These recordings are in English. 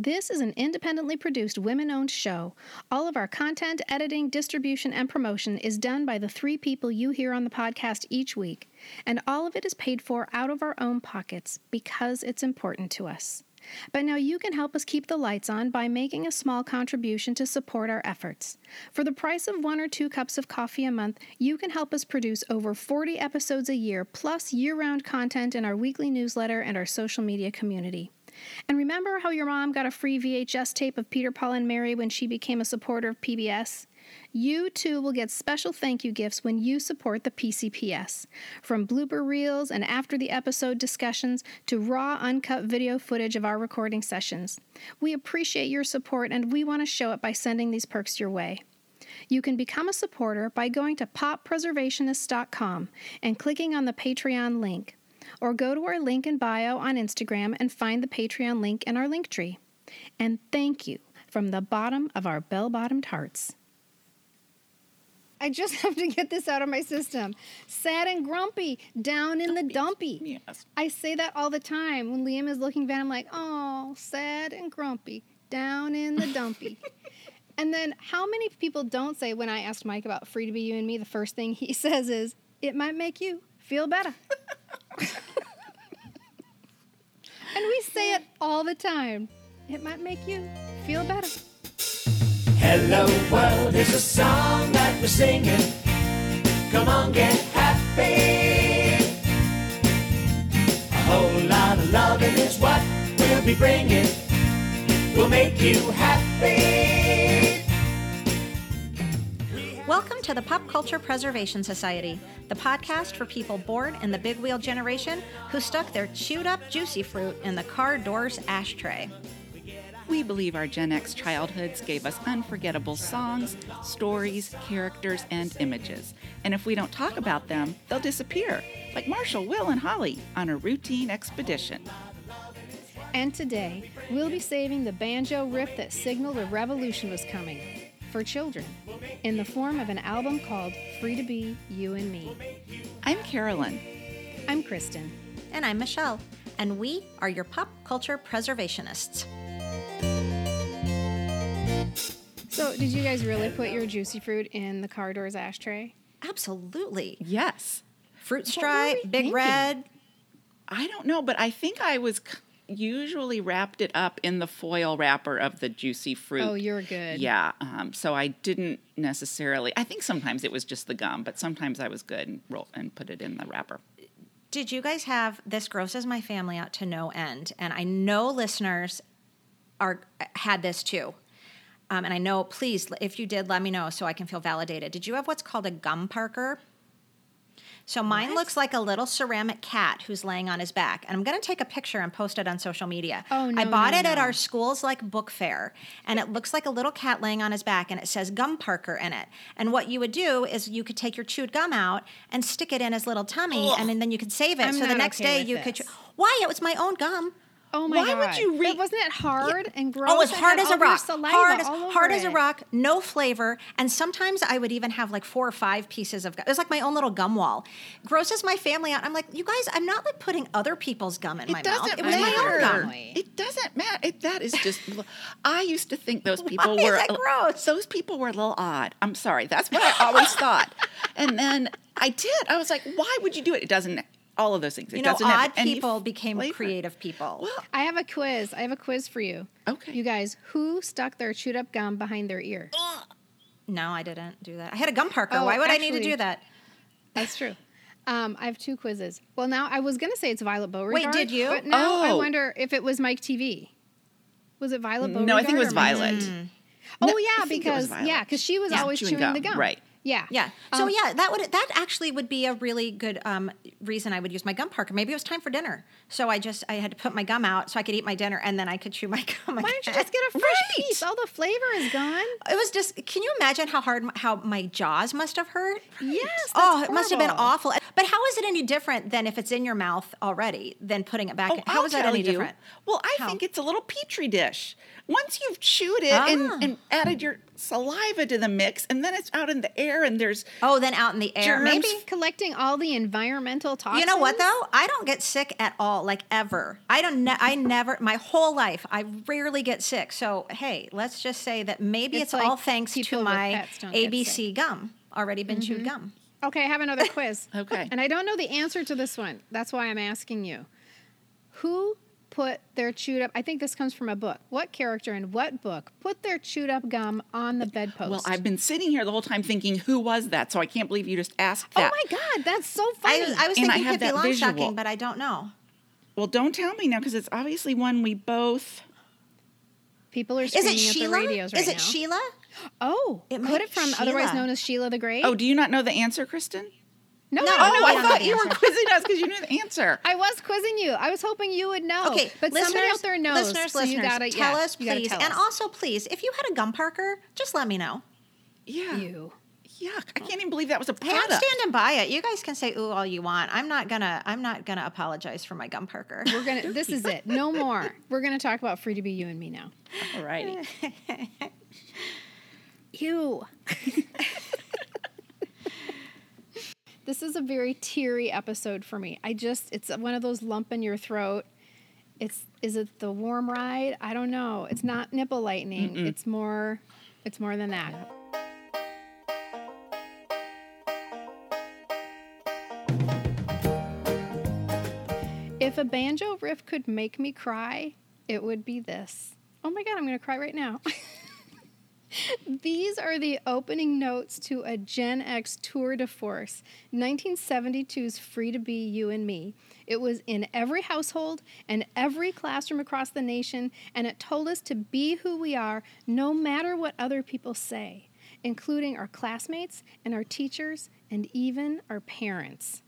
This is an independently produced, women owned show. All of our content, editing, distribution, and promotion is done by the three people you hear on the podcast each week, and all of it is paid for out of our own pockets because it's important to us. But now you can help us keep the lights on by making a small contribution to support our efforts. For the price of one or two cups of coffee a month, you can help us produce over 40 episodes a year, plus year round content in our weekly newsletter and our social media community. And remember how your mom got a free VHS tape of Peter, Paul, and Mary when she became a supporter of PBS? You too will get special thank you gifts when you support the PCPS. From blooper reels and after the episode discussions to raw, uncut video footage of our recording sessions. We appreciate your support and we want to show it by sending these perks your way. You can become a supporter by going to poppreservationists.com and clicking on the Patreon link or go to our link in bio on Instagram and find the Patreon link in our link tree. And thank you from the bottom of our bell bottomed hearts. I just have to get this out of my system. Sad and grumpy, down in the dumpy. Yes. I say that all the time. When Liam is looking bad, I'm like, oh, sad and grumpy, down in the dumpy. and then how many people don't say when I asked Mike about Free to Be You and Me, the first thing he says is, it might make you feel better. and we say it all the time. It might make you feel better. Hello world is a song that we're singing. Come on, get happy. A whole lot of loving is what we'll be bringing. We'll make you happy. Welcome to the Pop Culture Preservation Society, the podcast for people born in the big wheel generation who stuck their chewed up juicy fruit in the car door's ashtray. We believe our Gen X childhoods gave us unforgettable songs, stories, characters, and images. And if we don't talk about them, they'll disappear, like Marshall, Will, and Holly on a routine expedition. And today, we'll be saving the banjo riff that signaled a revolution was coming for children in the form of an album called Free to Be You and Me. I'm Carolyn. I'm Kristin. And I'm Michelle, and we are your pop culture preservationists. So, did you guys really put your juicy fruit in the car door's ashtray? Absolutely. Yes. Fruit stripe, big thinking? red. I don't know, but I think I was c- usually wrapped it up in the foil wrapper of the juicy fruit. Oh, you're good. Yeah. Um, so I didn't necessarily. I think sometimes it was just the gum, but sometimes I was good and roll and put it in the wrapper. Did you guys have this grosses my family out to no end? And I know listeners are had this too. Um, and I know, please, if you did, let me know so I can feel validated. Did you have what's called a gum parker? So mine looks like a little ceramic cat who's laying on his back. And I'm going to take a picture and post it on social media. Oh, no. I bought no, it at our school's like book fair. And it looks like a little cat laying on his back and it says gum parker in it. And what you would do is you could take your chewed gum out and stick it in his little tummy and then, then you could save it. I'm so the next okay day you could. chew- Why? It was my own gum. Oh my god. Why god! would you read? Wasn't it hard and gross? Oh, as It hard as a rock. Hard as hard as a rock. No flavor. And sometimes I would even have like four or five pieces of gum. It was like my own little gum wall. Grosses my family out. I'm like, you guys, I'm not like putting other people's gum in my mouth. It was my own matter. gum. It doesn't matter. It, that is just. I used to think those people Why is were that gross? Those people were a little odd. I'm sorry. That's what I always thought. And then I did. I was like, why would you do it? It doesn't. All of those things. It You know, doesn't have odd any people became flavor. creative people. Well, I have a quiz. I have a quiz for you. Okay. You guys, who stuck their chewed up gum behind their ear? no, I didn't do that. I had a gum parker. Oh, Why would I need to do that? That's true. Um, I have two quizzes. Well, now I was going to say it's Violet Beauregarde. Wait, did you? But now I Oh. wonder if it was Mike Teavee. Was it Violet Beauregarde? no, I think it was or Mike Violet. TV? Oh No, yeah, I think it was because yeah, because she was Yeah, always chewing chewing, the gum, gum. right. Yeah. Yeah. So Um, yeah, that would that actually would be a really good um, reason I would use my gum parker. Maybe it was time for dinner, so I just I had to put my gum out so I could eat my dinner, and then I could chew my gum. Why don't you just get a fresh Right. piece? All the flavor is gone. It was just. Can you imagine how hard how my jaws must have hurt? Yes. Oh, it must have been awful. But how is it any different than if it's in your mouth already than putting it back? Oh, in? How I'll is that any you. different? Well, I How? think it's a little petri dish. Once you've chewed it Ah. and, and added your saliva to the mix, and then it's out in the air, and there's Oh, then out in the air, Germs. maybe. Collecting all the environmental toxins. You know what though? I don't get sick at all, like ever. I don't. Ne- I never. My whole life, I rarely get sick. So hey, let's just say that maybe It's it's, all thanks to my pets don't get ABC gum, already been chewed gum. Okay, I have another quiz. Okay. And I don't know the answer to this one. That's why I'm asking you. Who put their chewed up? I think this comes from a book. What character in what book put their chewed up gum on the bedpost? well, I've been sitting here the whole time thinking, who was that? So I can't believe you just asked Oh my God, that's so I, funny. I was And I thinking have Pippi that Longstocking, visual. but I don't know. Well, don't tell me now because it's obviously one we both. People are Is screaming it at the radios right Is it now. Sheila? Oh, It could might it from be otherwise known as Sheila the Great? Oh, do you not know the answer, Kristin? No, No, I Oh, don't know. we I thought the you were quizzing us because you knew the answer. I was quizzing you. I was hoping you would know. Okay, but listeners, somebody out there knows. listeners, so listeners, you gotta tell yeah, us, you please, tell and us. also, please, if you had a gum parker, just let me know. Yeah. you. Yuck! I can't even believe that was a Hey, I'm standing by it. You guys can say ooh all you want. I'm not gonna. I'm not gonna apologize for my gum parker. We're gonna. This is it. No more. We're gonna talk about free to be you and me now. Alrighty. Ew. this is a very teary episode for me. I just, it's one of those lump in your throat. It's, is it the warm ride? I don't know. It's not nipple lightning. It's more, it's more than that. If a banjo riff could make me cry, it would be this. Oh my God, I'm going to cry right now. These are the opening notes to a Gen X tour de force, 1972's Free to Be You and Me. It was in every household and every classroom across the nation, and it told us to be who we are no matter what other people say, including our classmates and our teachers and even our parents.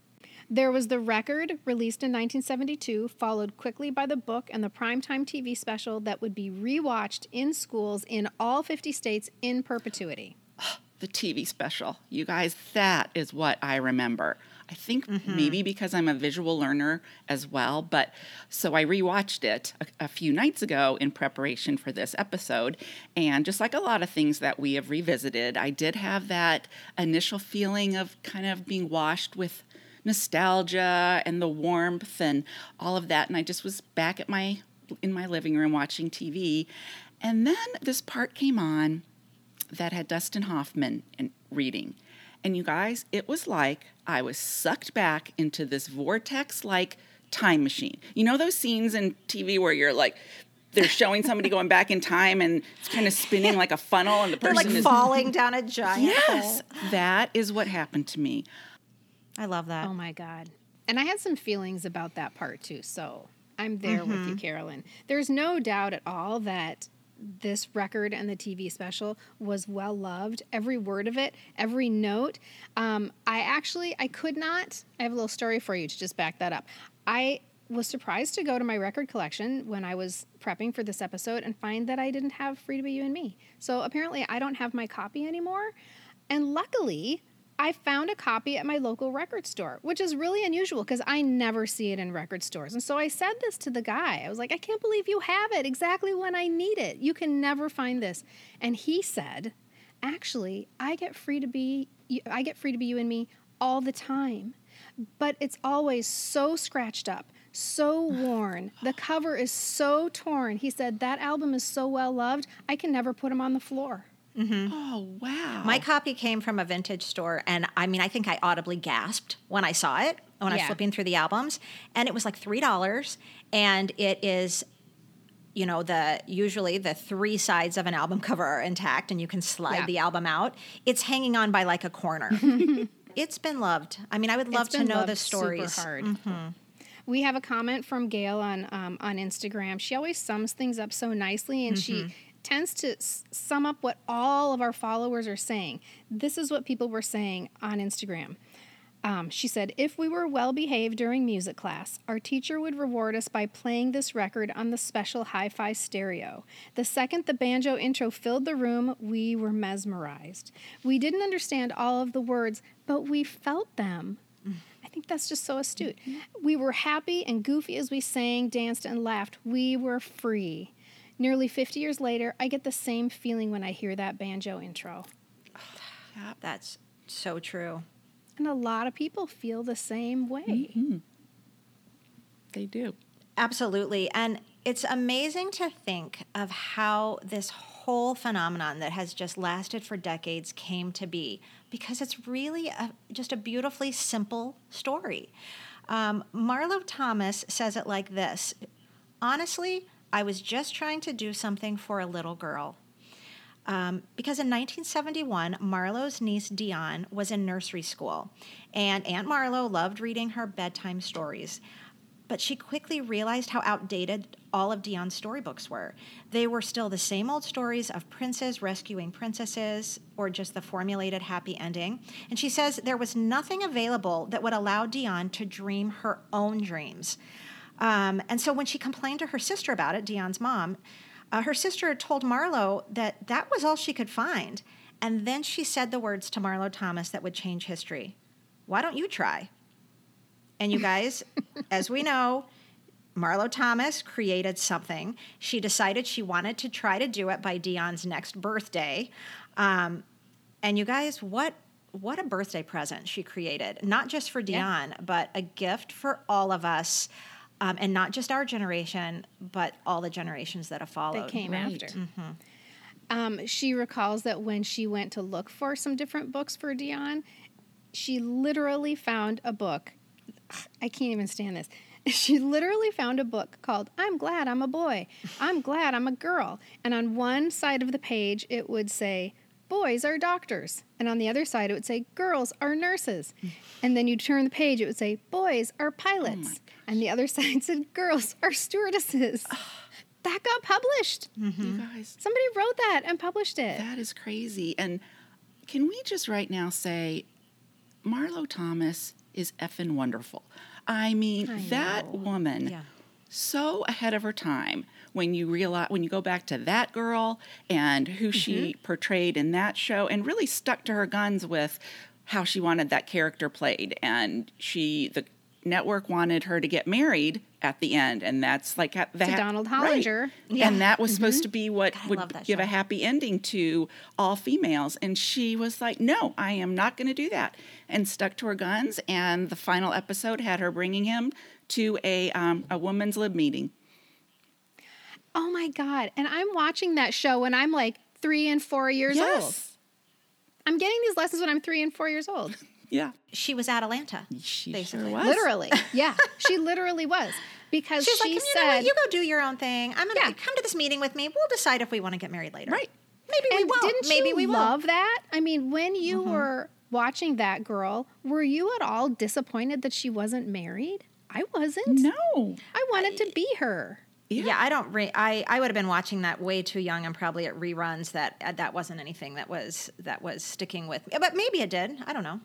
There was the record released in 1972, followed quickly by the book and the primetime TV special that would be rewatched in schools in all 50 states in perpetuity. the TV special. You guys, that is what I remember. I think mm-hmm. maybe because I'm a visual learner as well, but so I rewatched it a, a few nights ago in preparation for this episode. And just like a lot of things that we have revisited, I did have that initial feeling of kind of being washed with nostalgia and the warmth and all of that. And I just was back at my in my living room watching TV. And then this part came on that had Dustin Hoffman in reading. And you guys, it was like I was sucked back into this vortex like time machine. You know those scenes in TV where you're like, they're showing somebody going back in time and it's kind of spinning like a funnel and the They're person like is. falling down a giant Yes, hole. that is what happened to me. I love that. Oh my God. And I had some feelings about that part too. So I'm there with you, Carolyn. There's no doubt at all that this record and the TV special was well loved. Every word of it, every note. Um, I actually, I could not. I have a little story for you to just back that up. I was surprised to go to my record collection when I was prepping for this episode and find that I didn't have Free to Be You and Me. So apparently, I don't have my copy anymore. And luckily, I found a copy at my local record store, which is really unusual because I never see it in record stores. And so I said this to the guy. I was like, I can't believe you have it exactly when I need it. You can never find this. And he said, Actually, I get free to be I get free to be you and me all the time. But it's always so scratched up, so worn. The cover is so torn. He said that album is so well loved, I can never put him on the floor. Mm-hmm. Oh, wow. My copy came from a vintage store, and I mean, I think I audibly gasped when I saw it when I was flipping through the albums, and it was like three dollars, and it is, you know, the usually the three sides of an album cover are intact, and you can slide Yeah. the album out. It's hanging on by like a corner. it's been loved. I mean, I would love to know the stories. Super hard. Mm-hmm. We have a comment from Gail on um, on Instagram. She always sums things up so nicely, and she mm-hmm. Tends to s- sum up what all of our followers are saying. This is what people were saying on Instagram. Um, she said, If we were well behaved during music class, our teacher would reward us by playing this record on the special hi fi stereo. The second the banjo intro filled the room, we were mesmerized. We didn't understand all of the words, but we felt them. I think that's just so astute. We were happy and goofy as we sang, danced, and laughed. We were free. Nearly 50 years later, I get the same feeling when I hear that banjo intro. That's so true. And a lot of people feel the same way. Mm-hmm. They do. Absolutely. And it's amazing to think of how this whole phenomenon that has just lasted for decades came to be because it's really a, just a beautifully simple story. Um, Marlo Thomas says it like this Honestly, I was just trying to do something for a little girl. Um, because in 1971, Marlo's niece Dion was in nursery school, and Aunt Marlo loved reading her bedtime stories. But she quickly realized how outdated all of Dion's storybooks were. They were still the same old stories of princes rescuing princesses or just the formulated happy ending. And she says there was nothing available that would allow Dion to dream her own dreams. Um, and so when she complained to her sister about it, Dion's mom, uh, her sister told Marlo that that was all she could find. And then she said the words to Marlo Thomas that would change history. Why don't you try? And you guys, as we know, Marlo Thomas created something. She decided she wanted to try to do it by Dion's next birthday. Um, and you guys, what what a birthday present she created! Not just for Dion, but a gift for all of us, um, and not just our generation, but all the generations that have followed. That came Right. after. Um, she recalls that when she went to look for some different books for Dion, she literally found a book. I can't even stand this. She literally found a book called I'm Glad I'm a Boy. I'm Glad I'm a Girl. And on one side of the page, it would say, Boys are doctors. And on the other side, it would say, Girls are nurses. And then you turn the page, it would say, Boys are pilots. Oh and the other side said, Girls are stewardesses. that got published. Mm-hmm. You guys, Somebody wrote that and published it. that is crazy. And can we just right now say Marlo Thomas is effing wonderful? I mean, I that woman Yeah. so ahead of her time when you realize when you go back to that girl and who she Mm-hmm. portrayed in that show and really stuck to her guns with how she wanted that character played. And she the network wanted her to get married at the end and that's like at the To Donald Hollinger. Yeah. and that was supposed to be what I would love that give a happy ending to all females. And she was like no i am not going to do that and stuck to her guns. And the final episode had her bringing him to a um, a woman's lib meeting Oh my God. And I'm watching that show when I'm like three and four years old. yes I'm getting these lessons when I'm three and four years old. yeah She was Atalanta. she Basically. sure was Literally. Yeah. She literally was. Because She's she like, you know said, what? You go do your own thing. I'm gonna Yeah. come to this meeting with me. We'll decide if we want to get married later. Right. Maybe we won't. didn't Maybe you we will. love that? I mean, when you Mm-hmm. were watching that girl, were you at all disappointed that she wasn't married? I wasn't. no I wanted to be her. Yeah, I don't. Re- I I would have been watching that way too young and probably at reruns. That uh, that wasn't anything that was that was sticking with me. But maybe it did. I don't know.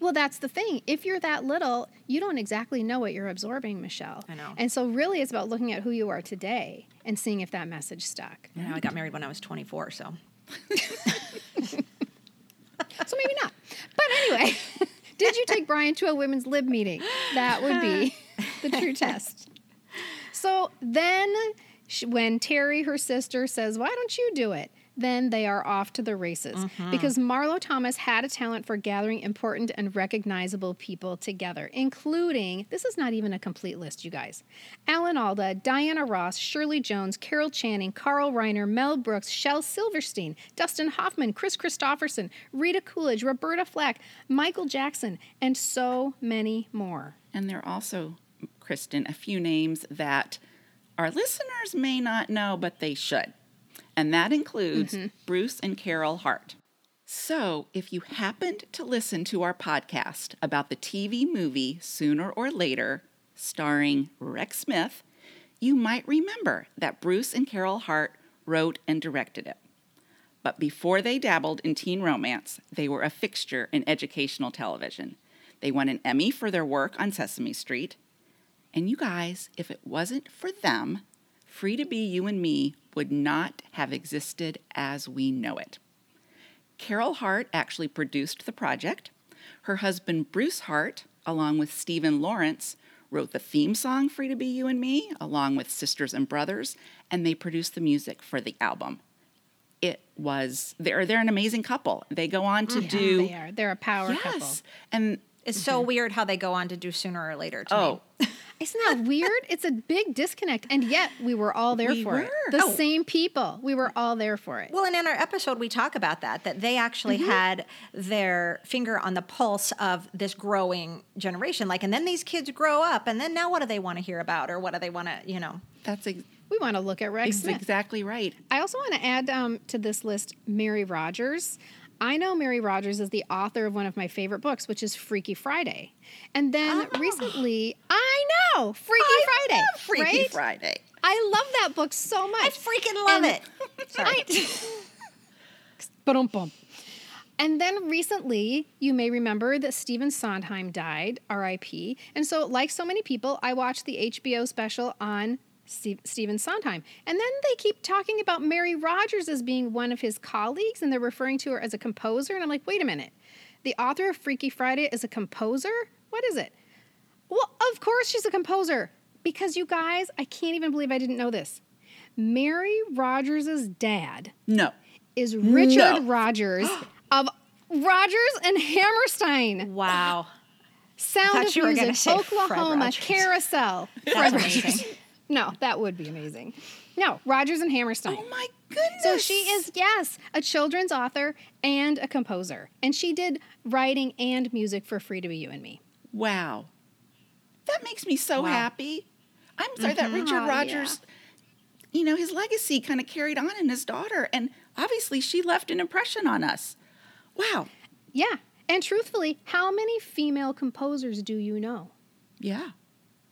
Well, that's the thing. If you're that little, you don't exactly know what you're absorbing, Michelle. I know. And so, really, it's about looking at who you are today and seeing if that message stuck. You know, I got married when I was 24. So So maybe not. But anyway, did you take Brian to a women's lib meeting? That would be the true test. So then, sh- when Terre, her sister, says, Why don't you do it? Then they are off to the races mm-hmm. because Marlo Thomas had a talent for gathering important and recognizable people together, including this is not even a complete list, you guys Alan Alda, Diana Ross, Shirley Jones, Carol Channing, Carl Reiner, Mel Brooks, Shel Silverstein, Dustin Hoffman, Kris Kristofferson, Rita Coolidge, Roberta Flack, Michael Jackson, and so many more. And they're also, Kristin, a few names that our listeners may not know, but they should. And that includes mm-hmm. Bruce and Carol Hart. So, if you happened to listen to our podcast about the TV movie Sooner or Later, starring Rex Smith, you might remember that Bruce and Carol Hart wrote and directed it. But before they dabbled in teen romance, they were a fixture in educational television. They won an Emmy for their work on Sesame Street. And you guys, if it wasn't for them, Free to Be You and Me would not have existed as we know it. Carol Hart actually produced the project. Her husband, Bruce Hart, along with Stephen Lawrence, wrote the theme song Free to Be You and Me, along with Sisters and Brothers, and they produced the music for the album. It was they're they're an amazing couple. They go on to oh, do They are. They're a power couple. yes, and It's so weird how they go on to do sooner or later. To oh, me. Isn't that weird? It's a big disconnect. And yet we were all there We for it. The Oh. same people. We were all there for it. Well, and in our episode, we talk about that, that they actually Mm-hmm. had their finger on the pulse of this growing generation. Like, and then these kids grow up, and then now what do they want to hear about, or what do they want to, you know? that's ex- we want to look at Rex ex- exactly right. I also want to add um, to this list Mary Rodgers. I know Mary Rodgers is the author of one of my favorite books, which is Freaky Friday. And then ah. recently, I know Freaky I Friday, love Freaky right? Friday. I love that book so much. I freaking love And it. Sorry. Ba-dum-bum. And then recently, you may remember that Stephen Sondheim died, RIP. And so, like so many people, I watched the HBO special on Steve, Stephen Sondheim. And then they keep talking about Mary Rodgers as being one of his colleagues, and they're referring to her as a composer. And I'm like, wait a minute. The author of Freaky Friday is a composer? What is it? Well, of course she's a composer. Because you guys, I can't even believe I didn't know this. Mary Rodgers' dad No, is Richard No. Rodgers of Rodgers and Hammerstein. Wow. Sound of you were gonna Music, say Fred Oklahoma, Carousel. That's amazing. No, that would be amazing. No, Rodgers and Hammerstein. oh my goodness. So she is, yes, a children's author and a composer. And she did writing and music for Free to Be You and Me. Wow. That makes me so Wow. happy. I'm sorry that mm-hmm. Richard Oh, Rodgers, you know, his legacy kind of carried on in his daughter. And obviously she left an impression on us. Wow. Yeah. And truthfully, how many female composers do you know? Yeah.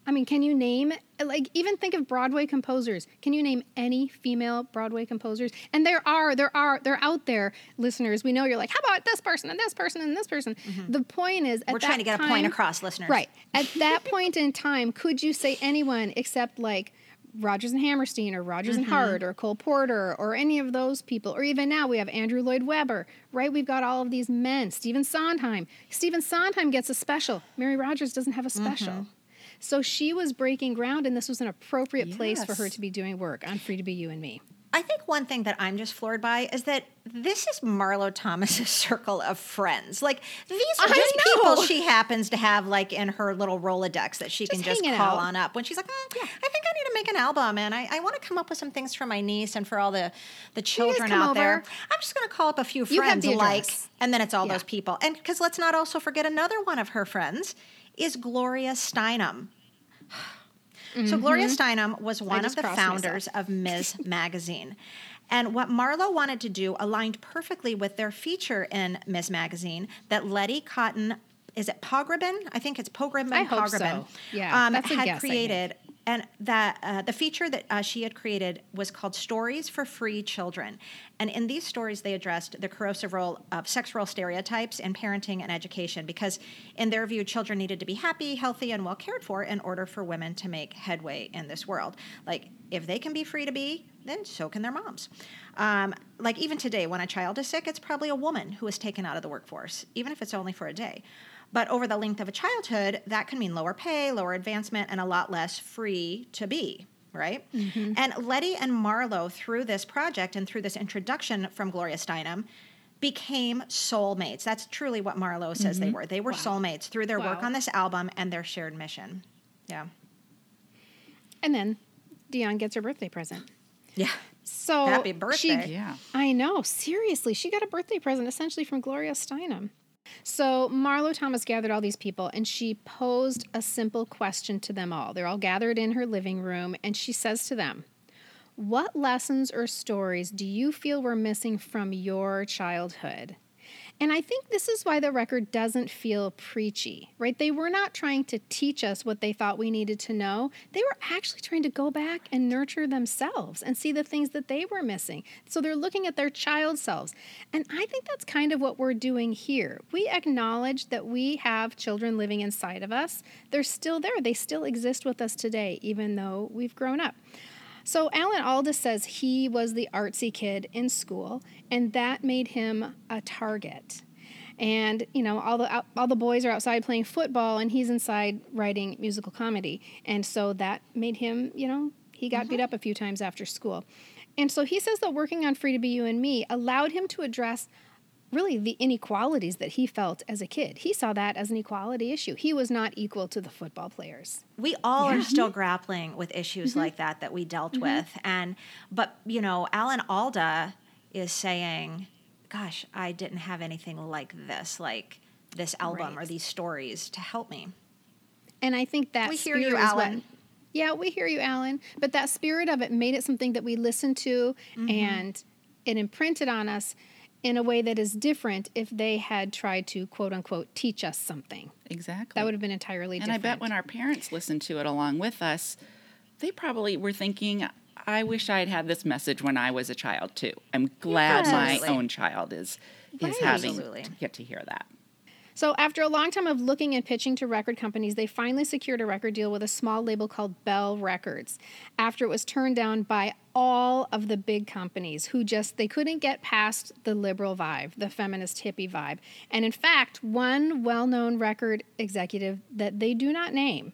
I mean, can you name like even think of Broadway composers? Can you name any female Broadway composers? And there are, there are, they're out there, listeners. We know you're like, how about this person and this person and this person? The point is, at Mm-hmm. We're trying to get a point across, listeners. Right. At that point in time, could you say anyone except like Rodgers and Hammerstein or Rodgers Mm-hmm. and Hart or Cole Porter or any of those people? Or even now we have Andrew Lloyd Webber, right? We've got all of these men. Stephen Sondheim. Stephen Sondheim gets a special. Mary Rodgers doesn't have a special. Mm-hmm. So she was breaking ground, and this was an appropriate place for her to be doing work on Free to Be You and Me. I think one thing that I'm just floored by is that this is Marlo Thomas's circle of friends. Like these are just people she happens to have like in her little Rolodex that she can Just just call out. on up when she's like, "Mm, I think I need to make an album and I, I want to come up with some things for my niece and for all the the children out there. I'm just going to call up a few friends like, and then it's all Yeah. those people. And because let's not also forget another one of her friends is Gloria Steinem. So Gloria Steinem was one of the founders of Ms. Magazine. And what Marlo wanted to do aligned perfectly with their feature in Ms. Magazine that Letty Cottin, is it Pogrebin? I think it's Pogrebin I hope Pogrebin. so. Yeah, um, that's a had guess, created. And that uh, the feature that uh, she had created was called Stories for Free Children. And in these stories, they addressed the corrosive role of sex role stereotypes in parenting and education because, in their view, children needed to be happy, healthy, and well cared for in order for women to make headway in this world. Like, if they can be free to be, then so can their moms. Um, like, even today, when a child is sick, it's probably a woman who is taken out of the workforce, even if it's only for a day. But over the length of a childhood, that can mean lower pay, lower advancement, and a lot less free to be, right? Mm-hmm. And Letty and Marlo, through this project and through this introduction from Gloria Steinem, became soulmates. That's truly what Marlo says they mm-hmm. were. They were soulmates through their work on this album and their shared mission. Yeah. And then Dion gets her birthday present. Yeah. So Happy birthday. she- birthday. Yeah. I know. Seriously, she got a birthday present essentially from Gloria Steinem. So Marlo Thomas gathered all these people and she posed a simple question to them all. They're all gathered in her living room and she says to them, What lessons or stories do you feel were missing from your childhood? And I think this is why the record doesn't feel preachy, right? They were not trying to teach us what they thought we needed to know. They were actually trying to go back and nurture themselves and see the things that they were missing. So they're looking at their child selves. And I think that's kind of what we're doing here. We acknowledge that we have children living inside of us. They're still there, they still exist with us today, even though we've grown up. So Alan Alda says he was the artsy kid in school, and that made him a target. and you know all the all the boys are outside playing football, and he's inside writing musical comedy, and so that made him, you know, he got beat uh-huh. up a few times after school, and so he says that working on Free to Be You and Me allowed him to address really the inequalities that he felt as a kid. He saw that as an equality issue. He was not equal to the football players. we all are still grappling with issues like that that we dealt with and but you know alan alda is saying gosh i didn't have anything like this like this album or these stories to help me And I think that We hear you, spirit is what- Alan. yeah, we hear you, Alan. But that spirit of it made it something that we listened to, Mm-hmm. and it imprinted on us in a way that is different if they had tried to quote unquote teach us something. Exactly. That would have been entirely and different. And I bet when our parents listened to it along with us, they probably were thinking, I wish I had had this message when I was a child too. I'm glad my Absolutely. own child is is Right. having Absolutely. to get to hear that. So, after a long time of looking and pitching to record companies, they finally secured a record deal with a small label called Bell Records. After it was turned down by all of the big companies who just they couldn't get past the liberal vibe, the feminist hippie vibe. And in fact, one well-known record executive that they do not name,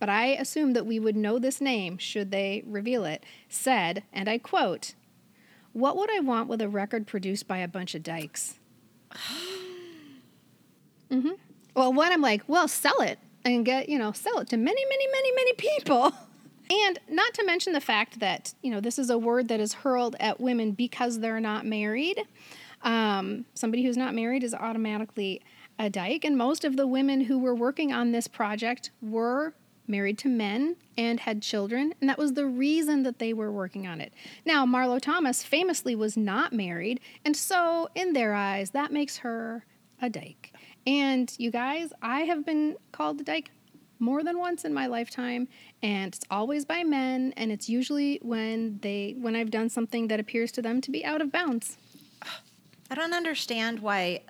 but I assume that we would know this name should they reveal it, said, and I quote, "What would I want with a record produced by a bunch of dykes?" Well, one, I'm like, well, sell it and get, you know, sell it to many, many, many, many people. And not to mention the fact that, you know, this is a word that is hurled at women because they're not married. Um, somebody who's not married is automatically a dyke. And most of the women who were working on this project were married to men and had children. And that was the reason that they were working on it. Now, Marlo Thomas famously was not married. And so, in their eyes, that makes her a dyke. And you guys, I have been called a dyke more than once in my lifetime and it's always by men and it's usually when they when I've done something that appears to them to be out of bounds. i don't understand why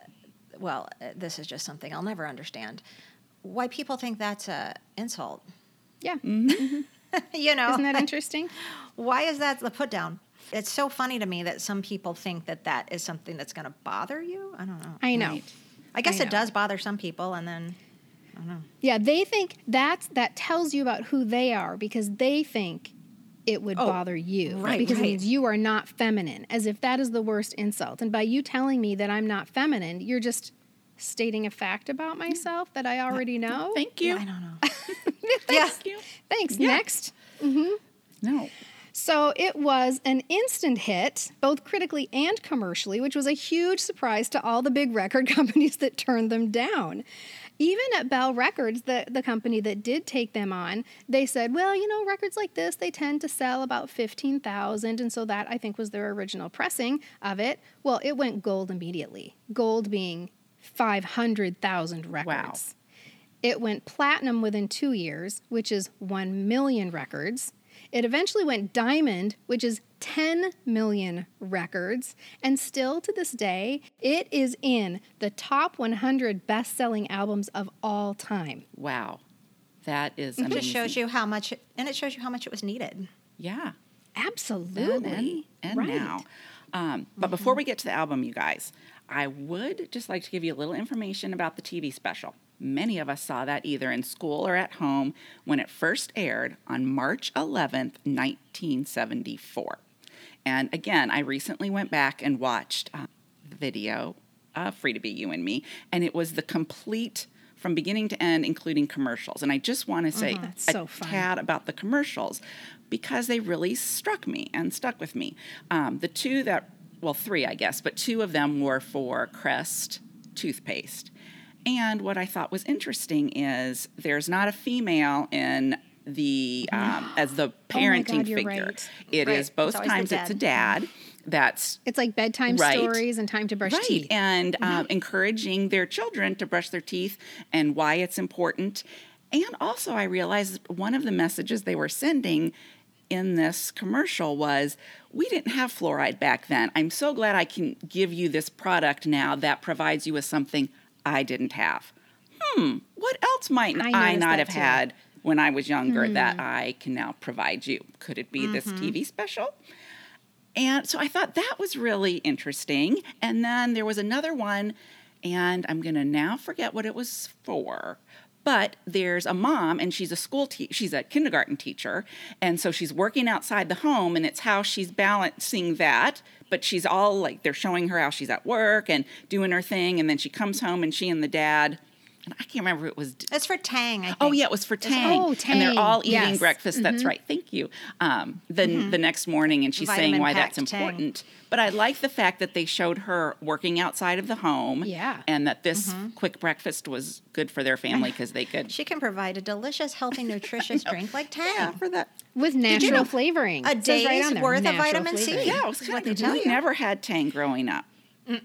well this is just something i'll never understand why people think that's a insult Yeah. Mm-hmm. you know Isn't that interesting? why is that the put down it's so funny to me that some people think that that is something that's going to bother you i don't know I know. Right. I guess I it does bother some people, and then Yeah, they think that's that tells you about who they are because they think it would Oh, bother you right, because right. it means you are not feminine as if that is the worst insult. And by you telling me that I'm not feminine, you're just stating a fact about myself that I already know. Thank you. I don't know. yeah, Thank you. Thanks. Yeah. Next. Mm-hmm. No. So it was an instant hit, both critically and commercially, which was a huge surprise to all the big record companies that turned them down. Even at Bell Records, the, the company that did take them on, they said, well, you know, records like this, they tend to sell about 15,000. And so that, I think, was their original pressing of it. Well, it went gold immediately. Gold being 500,000 records. Wow. It went platinum within two years, which is 1 million records. It eventually went diamond, which is 10 million records. And still to this day, it is in the top 100 best selling albums of all time. Wow. That is it just shows you how much, and it shows you how much it was needed. Yeah. Absolutely. Then and, and right. now. Um, but before we get to the album, you guys, I would just like to give you a little information about the TV special. Many of us saw that either in school or at home when it first aired on March 11th, 1974. And again, I recently went back and watched uh, the video of Free to Be You and Me, and it was the complete from beginning to end, including commercials. And I just want to say That's a so tad about the commercials because they really struck me and stuck with me. Um, the two that, well, three, I guess, but two of them were for Crest toothpaste. And what I thought was interesting is there's not a female in the um, as the parenting Oh God, figure. right. It is Right. both It's times it's a dad. that's It's like bedtime Right. stories and time to brush right teeth. and Mm-hmm. um, encouraging their children to brush their teeth and why it's important and also i realized one of the messages they were sending in this commercial was we didn't have fluoride back then i'm so glad i can give you this product now that provides you with something i didn't have hmm what else might I i, not have too. had when i was younger that i can now provide you could it be this Mm-hmm. tv special and so I thought that was really interesting. And then there was another one, and I'm going to now forget what it was for. But there's a mom, and she's a school te- she's a kindergarten teacher, and so she's working outside the home, and it's how she's balancing that. But she's all like they're showing her how she's at work and doing her thing, and then she comes home, and she and the dad, and I can't remember if it was It's for Tang. I think. Oh yeah, it was for Tang. Oh, Tang. And they're all eating yes. breakfast. That's mm-hmm. right. Thank you. Um, the mm-hmm. the next morning, and she's saying why that's Vitamin-packed Tang. important. But I like the fact that they showed her working outside of the home. Yeah. And that this mm-hmm. quick breakfast was good for their family because they could. She can provide a delicious, healthy, nutritious drink like Tang. yeah, for that. With natural flavoring. A It says right day's on there, worth of natural vitamin C. flavoring. Yeah, it was Is kind what of they tell We you. never had Tang growing up.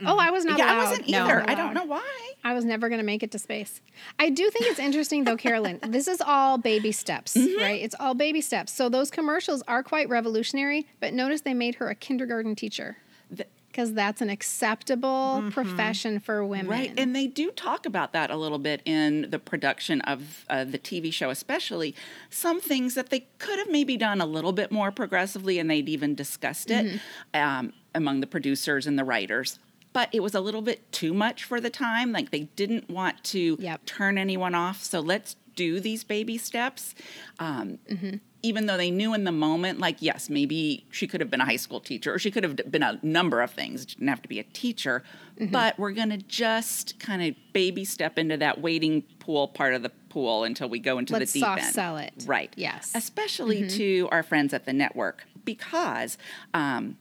Oh, I was not yeah, allowed. I wasn't either. not I don't know why. I was never going to make it to space. I do think it's interesting, though, Carolyn. This is all baby steps, Mm-hmm. right? It's all baby steps. So those commercials are quite revolutionary, but notice they made her a kindergarten teacher The- because that's an acceptable profession for women. Right, and they do talk about that a little bit in the production of uh, the TV show, especially some things that they could have maybe done a little bit more progressively, and they'd even discussed it um, among the producers and the writers. But it was a little bit too much for the time. Like they didn't want to Yep. turn anyone off, so let's do these baby steps. Um, even though they knew in the moment, like, yes, maybe she could have been a high school teacher or she could have been a number of things. She didn't have to be a teacher. But we're going to just kind of baby step into that waiting pool part of the pool until we go into Let's the deep soft end. sell it. Right. Yes. Especially to our friends at the network because um,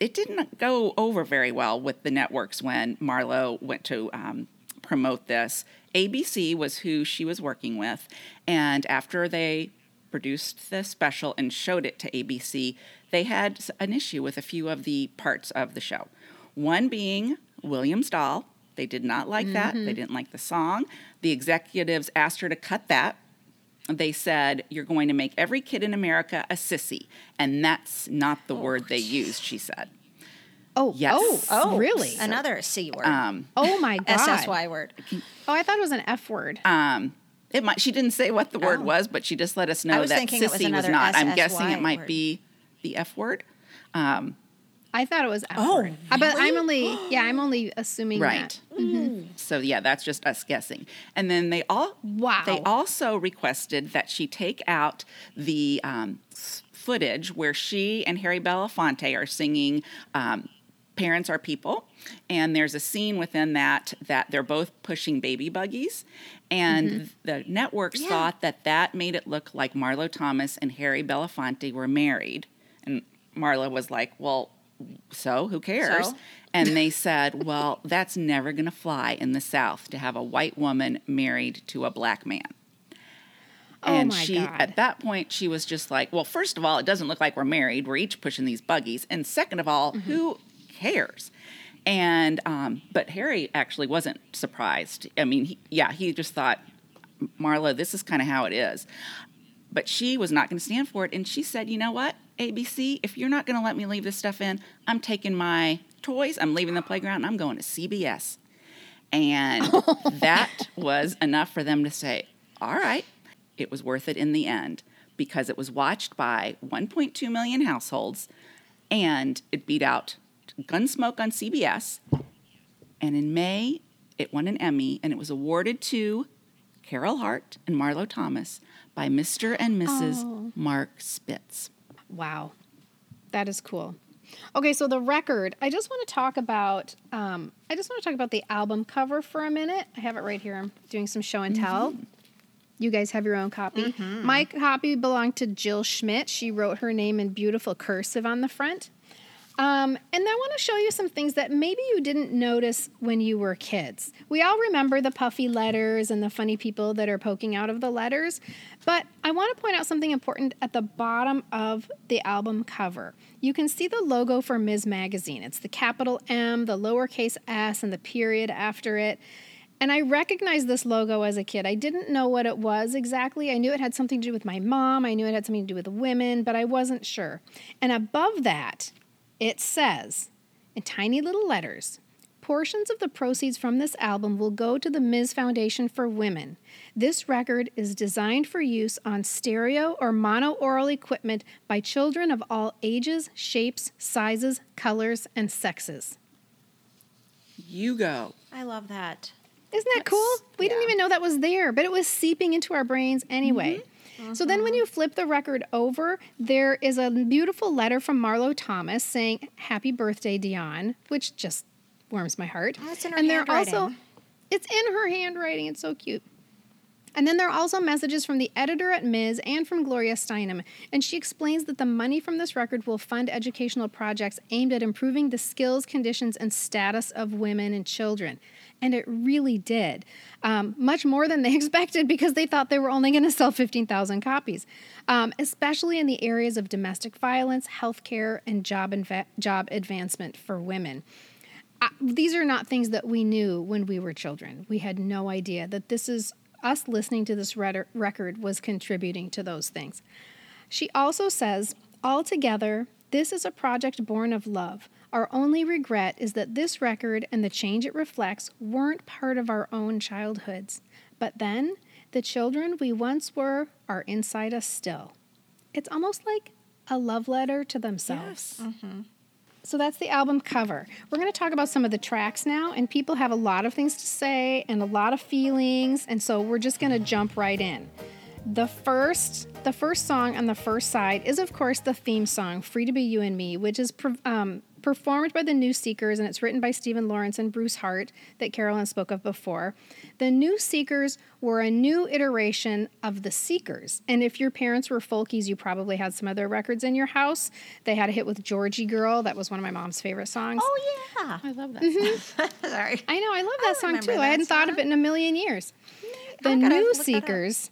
it didn't go over very well with the networks when Marlo went to um, promote this. ABC was who she was working with, and after they produced the special and showed it to ABC, they had an issue with a few of the parts of the show. One being Williams doll. They did not like that. They didn't like the song. The executives asked her to cut that they said you're going to make every kid in America a sissy, and that's not the word they used. She said. Oh, Yes. oh, Oh, really? Another C word. Um, oh my god. SSY word. Oh, I thought it was an F word. um, it might. She didn't say what the word Oh. was, but she just let us know that thinking it was sissy was, not. I'm guessing it might word. be the F word. Um, I thought it was Oh, word. Uh, But I'm only yeah, I'm only assuming right. that. So yeah, that's just us guessing. And then they all Wow. They also requested that she take out the um, footage where she and Harry Belafonte are singing. Um, Parents are people, and there's a scene within that that they're both pushing baby buggies, and the networks Yeah. thought that that made it look like Marlo Thomas and Harry Belafonte were married, and Marlo was like, "Well, so who cares?" So? And they said, well, that's never going to fly in the South to have a white woman married to a black man. Oh And my she, God. at that point, she was just like, well, first of all, it doesn't look like we're married. We're each pushing these buggies. And second of all, Mm-hmm. who cares? And, um, but Harry actually wasn't surprised. I mean, he, yeah, he just thought, Marla, this is kind of how it is. But she was not going to stand for it. And she said, you know what, ABC, if you're not going to let me leave this stuff in, I'm taking my toys, I'm leaving the playground, and I'm going to CBS. And that was enough for them to say, all right, it was worth it in the end because it was watched by 1.2 million households and it beat out Gunsmoke on CBS. And in May, it won an Emmy and it was awarded to Carol Hart and Marlo Thomas by Mr. and Mrs. Oh. Mark Spitz. Wow. That is cool. Okay, so the record, I just want to talk about um, I just want to talk about the album cover for a minute. I have it right here. I'm doing some show and tell. You guys have your own copy. My copy belonged to Jill Schmidt. She wrote her name in beautiful cursive on the front. Um, and I want to show you some things that maybe you didn't notice when you were kids. We all remember the puffy letters and the funny people that are poking out of the letters, but I want to point out something important at the bottom of the album cover. You can see the logo for Ms. Magazine. It's the capital M, the lowercase s, and the period after it. And I recognized this logo as a kid. I didn't know what it was exactly. I knew it had something to do with my mom. I knew it had something to do with women, but I wasn't sure. And above that, it says in tiny little letters portions of the proceeds from this album will go to the Ms. Foundation for Women. This record is designed for use on stereo or monaural equipment by children of all ages, shapes, sizes, colors, and sexes. You go. I love that. Isn't that cool? We didn't even know that was there, but it was seeping into our brains anyway. Mm-hmm. So then, when you mm-hmm. flip the record over, there is a beautiful letter from Marlo Thomas saying, Happy birthday, Dion, which just warms my heart. Oh, it's in her and they're also, it's in her handwriting. It's so cute. And then there are also messages from the editor at Ms. and from Gloria Steinem. And she explains that the money from this record will fund educational projects aimed at improving the skills, conditions, and status of women and children. And it really did. Um, much more than they expected because they thought they were only going to sell 15,000 copies, um, especially in the areas of domestic violence, healthcare, and job, inva- job advancement for women uh, these are not things that we knew when we were children. We had no idea that this is us listening to this record was contributing to those things. She also says, altogether, this is a project born of love. Our only regret is that this record and the change it reflects weren't part of our own childhoods. But then, the children we once were are inside us still. It's almost like a love letter to themselves. Mm-hmm. So that's the album cover. We're going to talk about some of the tracks now, and people have a lot of things to say and a lot of feelings, and so we're just going to jump right in. The first, the first song on the first side is, of course, the theme song "Free to Be You and Me," which is um, performed by the New Seekers, and it's written by Stephen Lawrence and Bruce Hart, that Carolyn spoke of before. The New Seekers were a new iteration of the Seekers, and if your parents were folkies, you probably had some of their records in your house. They had a hit with "Georgy Girl," that was one of my mom's favorite songs. Oh yeah. I love that. Mm-hmm. Sorry. I know, I love that song too. that I hadn't thought of it in a million years. The New look that. Seekers.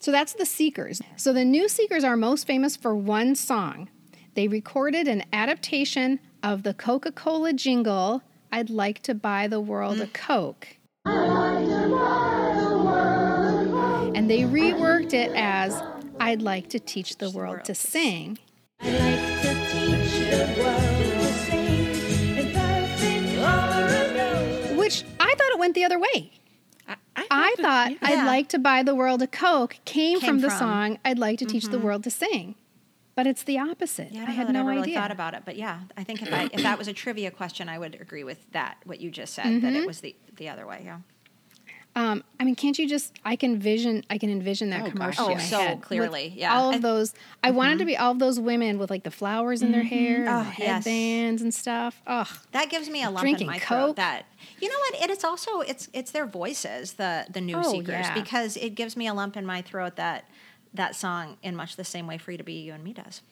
So that's the Seekers. So the New Seekers are most famous for one song. They recorded an adaptation of the Coca Cola jingle, I'd like to buy the world Mm. a Coke. And they reworked it as I'd like to teach the world to sing. Which I thought it went the other way. I, I thought yeah. I'd like to buy the world a Coke came, Came from the from- song I'd like to teach the world to sing. But it's the opposite. Yeah, I, I, had know no I ever idea. really thought about it, but yeah, I think if I if that was a trivia question, I would agree with that. What you just said that Mm-hmm. it was the the other way. Yeah. Um, I mean, can't you just? I can vision. I can envision that Oh, gosh, commercial. Oh, in my so head with clearly, yeah. All I- of those. I wanted to be all of those women with like the flowers in their hair, and Oh, the yes. headbands and stuff. Ugh. That gives me a lump Drinking in my Coke. throat. That you know what? And it's also it's it's their voices, the the new Oh, seekers, yeah. because it gives me a lump in my throat that that song in much the same way "Free to Be You and Me" does.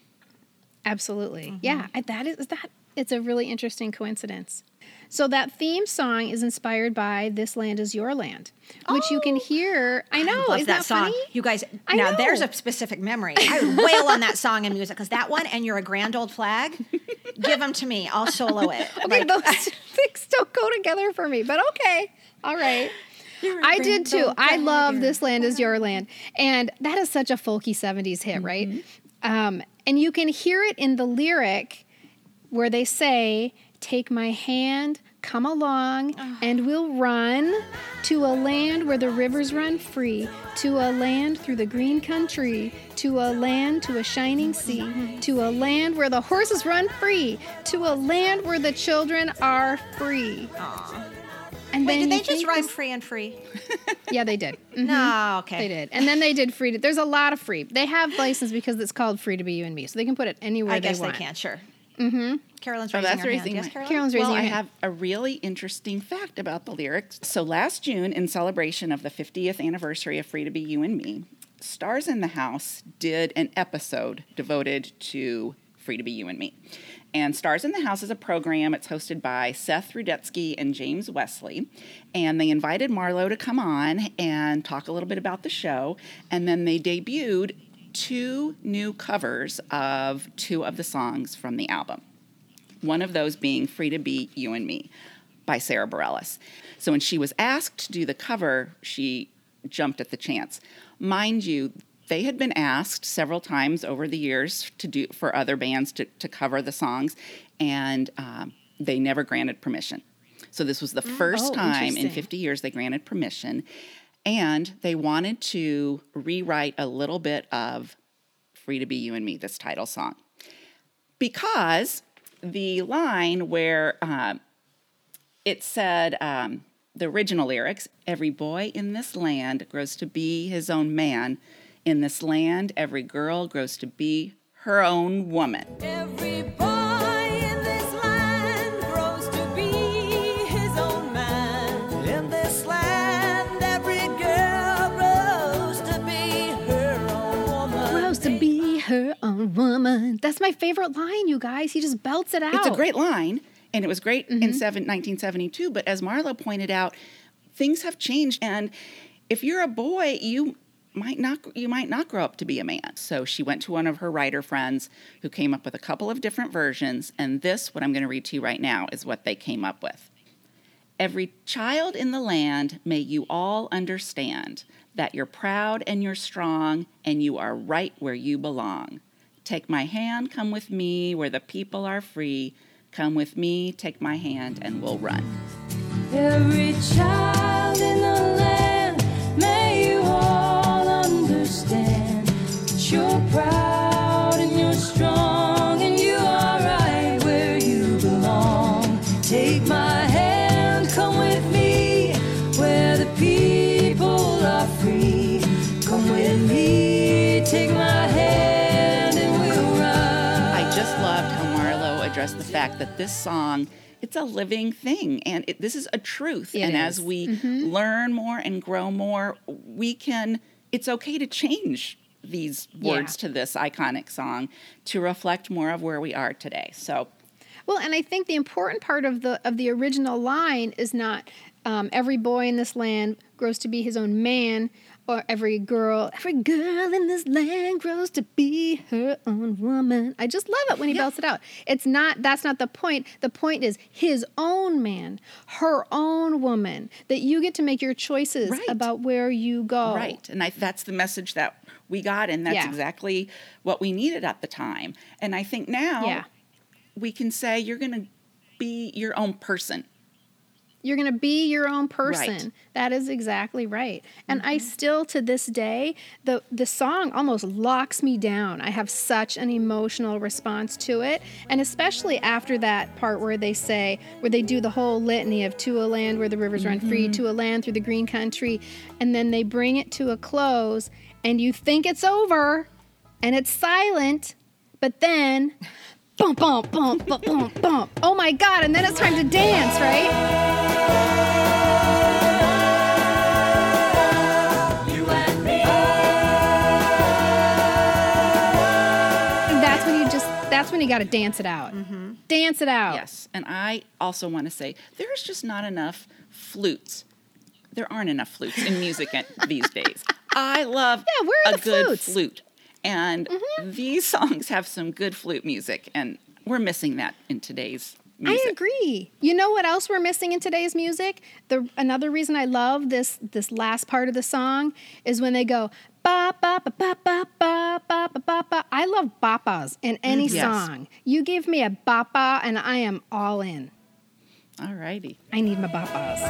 Absolutely. Mm-hmm. Yeah, that is that. It's a really interesting coincidence. So that theme song is inspired by "This Land Is Your Land," which you can hear. I know, Oh, is that, that song. funny? You guys, I now there's a specific memory. I wail on that song in music because that one and "You're a Grand Old Flag." give them to me. I'll solo it. Okay, Like, those things don't go together for me, but okay. All right. I did too. I love This Land Is Your Land. And that is such a folky 70s hit, right? Um, and you can hear it in the lyric where they say, Take my hand, come along, and we'll run to a land where the rivers run free, to a land through the green country, to a land to a shining sea, to a land where the horses run free, to a land where the children are free. And Wait, then did they just think rhyme free and free? Yeah, they did. Mhm. No, okay. They did. And then they did free to, there's a lot of free. They have license because it's called Free to Be You and Me. So they can put it anywhere I they guess they want. can. Sure. Mm-hmm. Carolyn's Oh, raising that's her raising hand. Yes, my- Carolyn. Carolyn's raising well, her I hand. have a really interesting fact about the lyrics. So last June, in celebration of the 50th anniversary of Free to Be You and Me, Stars in the House did an episode devoted to Free to Be You and Me. And Stars in the House is a program. It's hosted by Seth Rudetsky and James Wesley. And they invited Marlo to come on and talk a little bit about the show. And then they debuted two new covers of two of the songs from the album one of those being Free to Be You and Me by Sarah Bareilles. So when she was asked to do the cover, she jumped at the chance. Mind you, they had been asked several times over the years to do for other bands to, to cover the songs, and um, they never granted permission. So this was the first Oh, time in 50 years they granted permission, and they wanted to rewrite a little bit of Free to Be You and Me, this title song because the line where uh, it said um, the original lyrics Every boy in this land grows to be his own man. In this land, every girl grows to be her own woman. Every boy in this land grows to be his own man. In this land, every girl grows to be her own woman. Grows to be her own woman. That's my favorite line, you guys. He just belts it out. It's a great line, and it was great Mm-hmm. in seven, 1972. But as Marlo pointed out, things have changed, and if you're a boy, you might not you might not grow up to be a man. So she went to one of her writer friends who came up with a couple of different versions, and this, what I'm going to read to you right now, is what they came up with. Every child in the land, may you all understand that you're proud and you're strong, and you are right where you belong. Take my hand, come with me where the people are free. Come with me, take my hand, and we'll run. Every child in the fact that this song it's a living thing and it, this is a truth It and is. as we learn more and grow more we can it's okay to change these words Yeah. to this iconic song to reflect more of where we are today so Well, and I think the important part of the of the original line is not um, every boy in this land grows to be his own man, or every girl, every girl in this land grows to be her own woman. I just love it when he belts it out. It's not that's not the point. The point is his own man, her own woman. That you get to make your choices Right. about where you go. Right. And I, that's the message that we got, and that's Yeah. exactly what we needed at the time. And I think now Yeah. we can say you're going to be your own person. You're going to be your own person. Right. Mm-hmm. That is exactly right. And I still to this day the the song almost locks me down. I have such an emotional response to it, and especially after that part where they say where they do the whole litany of to a land where the rivers run free, Mm-hmm. to a land through the green country, and then they bring it to a close and you think it's over and it's silent, but then bump bump bump bump bump bump. Oh my god, and then it's time to dance, right? You and me. That's when you just that's when you got to dance it out. Dance it out. Yes. And I also want to say there's just not enough flutes. There aren't enough flutes in music these days. I love Yeah, where are a the good flutes? Mm-hmm. flute. And mm-hmm. these songs have some good flute music, and we're missing that in today's music. I agree. You know what else we're missing in today's music? The another reason I love this this last part of the song is when they go ba ba ba ba ba ba ba ba ba ba. I love bapas in mm-hmm. any Yes. song. You give me a bapa and I am all in. All righty. I need my bapas.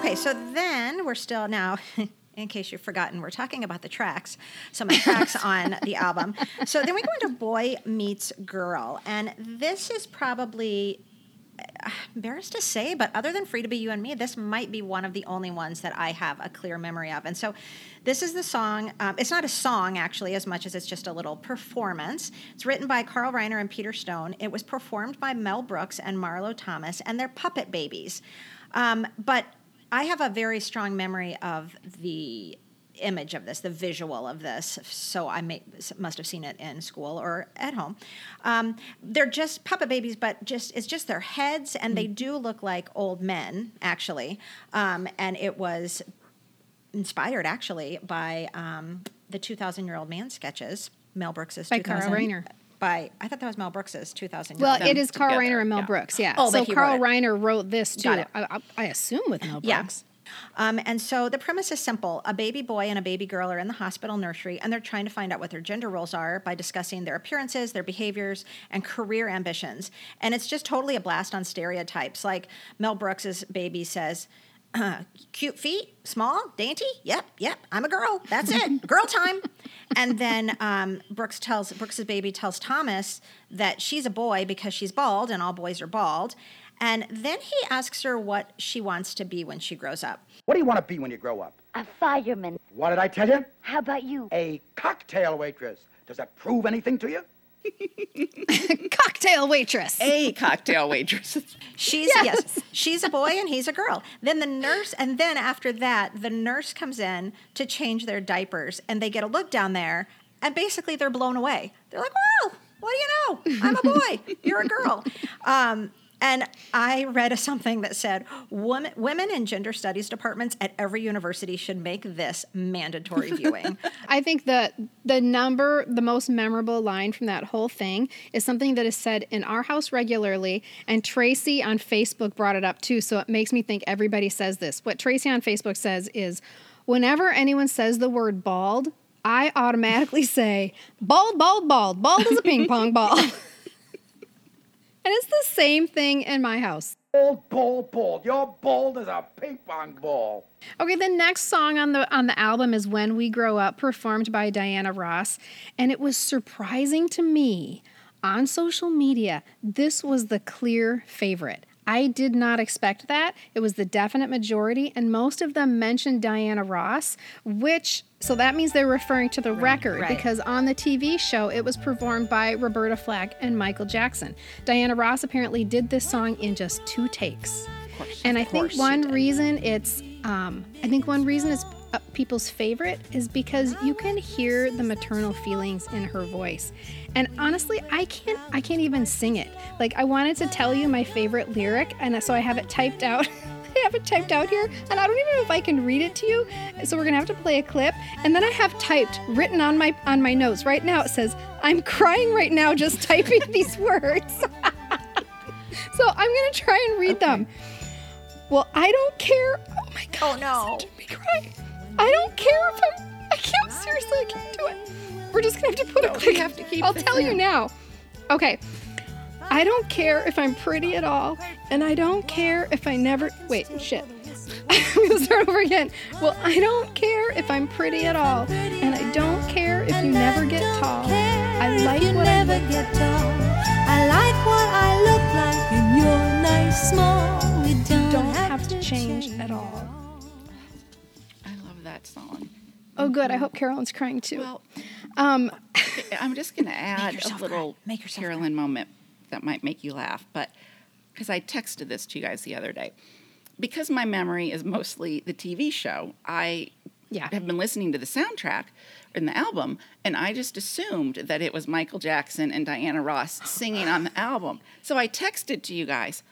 Okay, so then we're still now, in case you've forgotten, we're talking about the tracks, some of the tracks on the album. So then we go into Boy Meets Girl, and this is probably uh, embarrassed to say, but other than Free to Be You and Me, this might be one of the only ones that I have a clear memory of. And so this is the song. Um, it's not a song, actually, as much as it's just a little performance. It's written by Carl Reiner and Peter Stone. It was performed by Mel Brooks and Marlo Thomas, and they're puppet babies. Um, but I have a very strong memory of the image of this, the visual of this. So I may, must have seen it in school or at home. Um, they're just puppet babies, but just it's just their heads, and they do look like old men actually. Um, and it was inspired actually by um, the 2,000 year old man sketches. Mel Brooks's By Carl 2000 Reiner. By I thought that was Mel Brooks's 2,000 Well, it is Carl together, Reiner and Mel yeah. Brooks, yeah. Oh, so but he Carl wrote it. Reiner wrote this too. Got it. I, I, I assume with Mel Yeah. Brooks. Um, and so the premise is simple. A baby boy and a baby girl are in the hospital nursery, and they're trying to find out what their gender roles are by discussing their appearances, their behaviors, and career ambitions. And it's just totally a blast on stereotypes. Like Mel Brooks's baby says, uh, cute feet, small, dainty. Yep, yep. I'm a girl. That's it. girl time. And then um, Brooks tells Brooks's baby tells Thomas that she's a boy because she's bald, and all boys are bald. And then he asks her what she wants to be when she grows up. What do you want to be when you grow up? A fireman. What did I tell you? How about you? A cocktail waitress. Does that prove anything to you? Cocktail waitress. A cocktail waitress. She's yes. she's a boy and he's a girl. Then the nurse, and then after that, the nurse comes in to change their diapers, and they get a look down there, and basically they're blown away. They're like, "Whoa, what do you know? I'm a boy. You're a girl." Um, and I read something that said women, women in gender studies departments at every university should make this mandatory viewing. I think the the number, the most memorable line from that whole thing is something that is said in our house regularly, and Tracy on Facebook brought it up too. So it makes me think everybody says this. What Tracy on Facebook says is, whenever anyone says the word bald, I automatically say bald, bald, bald. Bald is a ping pong ball. and it's the same thing in my house. Bald, bald, bald. You're bald as a ping pong ball. Okay, the next song on the on the album is When We Grow Up, performed by Diana Ross, and it was surprising to me on social media. This was the clear favorite. I did not expect that. It was the definite majority, and most of them mentioned Diana Ross, which so that means they're referring to the record right. because on the TV show it was performed by Roberta Flack and Michael Jackson. Diana Ross apparently did this song in just two takes. And I think one reason it's, um, I think one reason it's Uh, people's favorite is because you can hear the maternal feelings in her voice. And honestly, I can't, I can't even sing it. Like I wanted to tell you my favorite lyric, and so I have it typed out. I have it typed out here, and I don't even know if I can read it to you. So we're gonna have to play a clip, and then I have typed, written on my on my notes right now. It says, "I'm crying right now just typing these words." so I'm gonna try and read them. Well, I don't care. Oh my god. Oh, no. Me cry. I don't care if I'm. I can't seriously. I can't do it. We're just gonna have to put a clip. have to keep I'll tell you now. Okay. I don't care if I'm pretty at all, and I don't care if I never. Wait, shit. I'm gonna start over again. Well, I don't care if I'm pretty at all, and I don't care if you never get tall. I like you what I never look get tall. I like what I look like, and you're nice small. We don't, don't have to change at all. That song. Oh, good. I hope Carolyn's crying too. Well, Um, I'm just going to add a little cry. Make yourself Carolyn moment that might make you laugh, but because I texted this to you guys the other day. Because my memory is mostly the TV show, I Yeah. have been listening to the soundtrack in the album, and I just assumed that it was Michael Jackson and Diana Ross singing on the album. So I texted to you guys.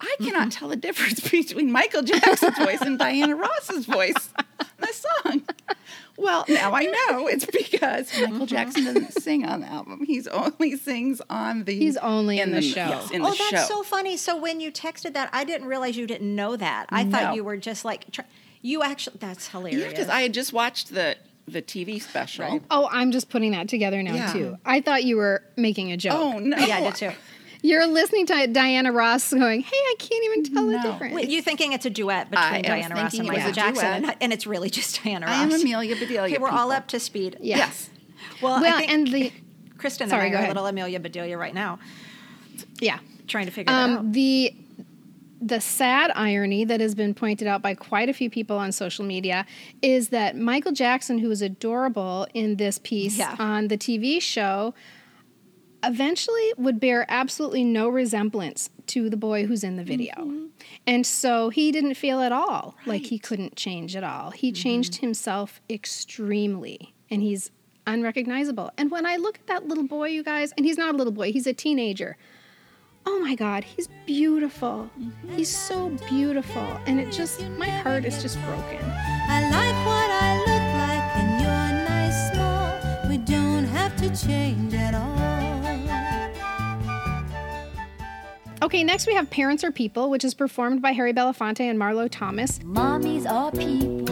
I cannot mm-hmm. tell the difference between Michael Jackson's voice and Diana Ross's voice in the song. Well, now I know it's because Michael mm-hmm. Jackson doesn't sing on the album. He's only sings on the. He's only in the show. yes, in oh, the that's show. so funny. So when you texted that, I didn't realize you didn't know that. I No. thought you were just like tr- you actually. That's hilarious. Yeah, because I had just watched the the TV special. Right. oh, I'm just putting that together now Yeah. too. I thought you were making a joke. Oh no! yeah, I did too. You're listening to Diana Ross going, "Hey, I can't even tell the difference." Wait, you thinking it's a duet between was Diana Ross and thinking it was Michael Jackson, and, and it's really just Diana Ross. I am Amelia Bedelia. Okay, we're all up to speed. Yeah. Yes. Well, I well, think and the Kristin Sorry, and go I are a ahead. little Amelia Bedelia right now, yeah, trying to figure it out. um, the the sad irony that has been pointed out by quite a few people on social media is that Michael Jackson, who was adorable in this piece Yeah. on the TV show, eventually would bear absolutely no resemblance to the boy who's in the video. Mm-hmm. And so he didn't feel at all like he couldn't change at all. He changed Mm-hmm. himself extremely and he's unrecognizable. And when I look at that little boy, you guys, and he's not a little boy, he's a teenager. Oh my God, he's beautiful. He's so beautiful. And it just, my heart is just broken. I like what I look like, and you're nice small. We don't have to change Okay, next we have Parents Are People, which is performed by Harry Belafonte and Marlo Thomas. Mommies are people.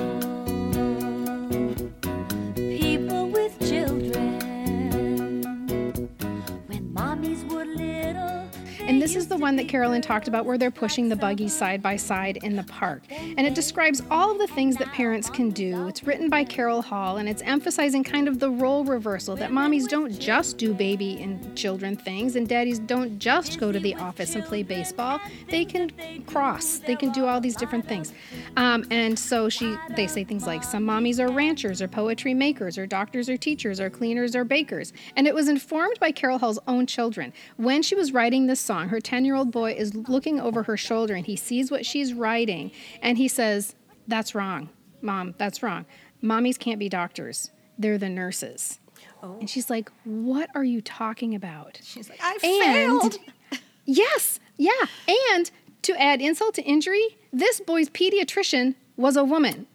And this is the one that Carolyn talked about where they're pushing the buggies side by side in the park. And it describes all of the things that parents can do. It's written by Carol Hall and it's emphasizing kind of the role reversal that mommies don't just do baby and children things and daddies don't just go to the office and play baseball. They can cross, they can do all these different things. Um, and so she they say things like some mommies are ranchers or poetry makers or doctors or teachers or cleaners or bakers. And it was informed by Carol Hall's own children. When she was writing this song, her 10 year old boy is looking over her shoulder and he sees what she's writing and he says, That's wrong, mom, that's wrong. Mommies can't be doctors, they're the nurses. Oh. And she's like, What are you talking about? She's like, I And- failed. Yes, yeah. And to add insult to injury, this boy's pediatrician was a woman.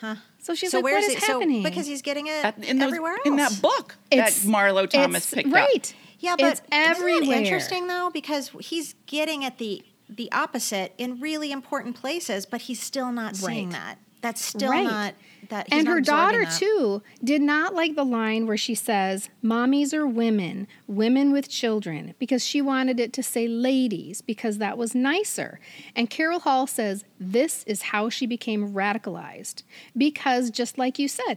Huh. So she's so like, where's what is it? happening? So because he's getting it At- in, those, everywhere else. in that book It's- that Marlo Thomas it's- picked up. right. Yeah, but it's isn't that interesting though because he's getting at the the opposite in really important places, but he's still not seeing that. That's still Right. not that. he's and her daughter that. too did not like the line where she says mommies are women women with children because she wanted it to say ladies because that was nicer and carol hall says this is how she became radicalized because just like you said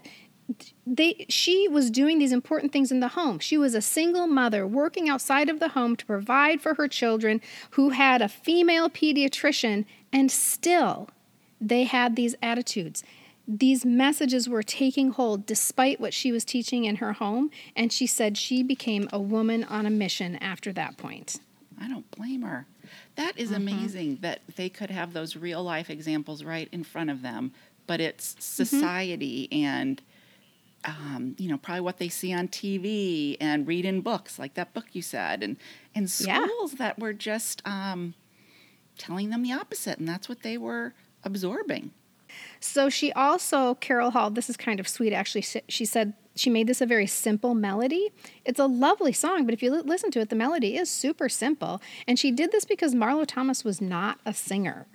they she was doing these important things in the home. She was a single mother working outside of the home to provide for her children who had a female pediatrician and still they had these attitudes. These messages were taking hold despite what she was teaching in her home and she said she became a woman on a mission after that point. I don't blame her. That is Mm-hmm. amazing that they could have those real life examples right in front of them, but it's Mm-hmm. society and um, you know probably what they see on TV and read in books, like that book you said, and and Yeah. schools that were just um, telling them the opposite, and that's what they were absorbing. So she also, Carol Hall, this is kind of sweet actually. She said she made this a very simple melody. It's a lovely song, but if you li- listen to it, the melody is super simple. And she did this because Marlo Thomas was not a singer.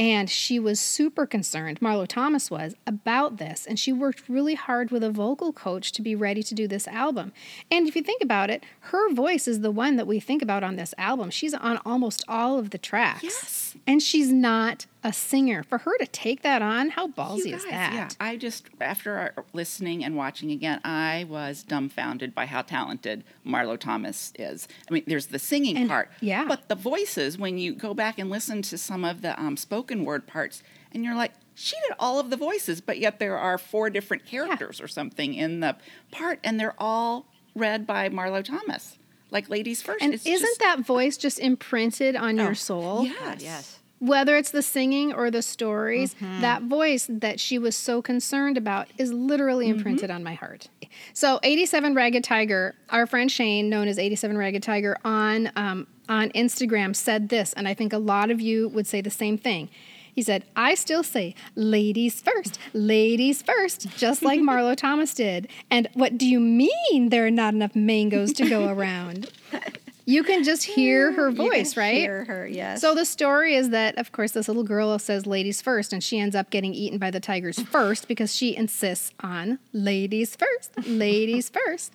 And she was super concerned, Marlo Thomas was, about this. And she worked really hard with a vocal coach to be ready to do this album. And if you think about it, her voice is the one that we think about on this album. She's on almost all of the tracks. Yes. And she's not a singer. For her to take that on, how ballsy You is that? Yeah, I just after listening and watching again, I was dumbfounded by how talented Marlo Thomas is. I mean, there's the singing And- part, yeah. but the voices when you go back and listen to some of the um, spoken word parts, and you're like, she did all of the voices, but yet there are four different characters or something in the part, and they're all read by Marlo Thomas, like ladies first. And It's isn't just- that voice just imprinted on Oh, your soul? Yes, Yes. Whether it's the singing or the stories, Mm-hmm. that voice that she was so concerned about is literally Mm-hmm. imprinted on my heart. So, 87 Ragged Tiger, our friend Shane, known as 87 Ragged Tiger on um, on Instagram, said this, and I think a lot of you would say the same thing. He said, I still say ladies first, ladies first, just like Marlo Thomas did. And what do you mean there are not enough mangoes to go around? You can just hear her You can voice, right? Hear her, yes. So the story is that, of course, this little girl says ladies first, and she ends up getting eaten by the tigers first because she insists on ladies first, ladies first.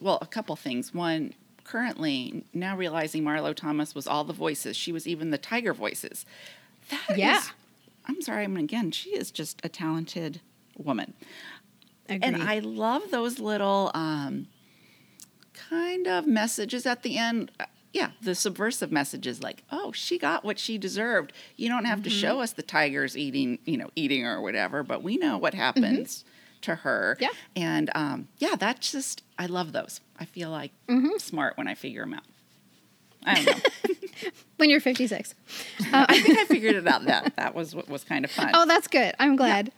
Well, a couple things. One, currently now realizing Marlo Thomas was all the voices. She was even the tiger voices. That is- Yeah. I'm sorry. I mean, again, she is just a talented woman, Agreed. and I love those little um, kind of messages at the end. Uh, Yeah, the subversive messages like, "Oh, she got what she deserved." You don't have to Mm-hmm. show us the tigers eating, you know, eating her or whatever, but we know what happens to her. Mm-hmm. Yeah. And um, yeah, that's just I love those. I feel like Mm-hmm. smart when I figure them out. I don't know. when you're 56. I think I figured it out. That that was what was kind of fun. Oh, that's good. I'm glad.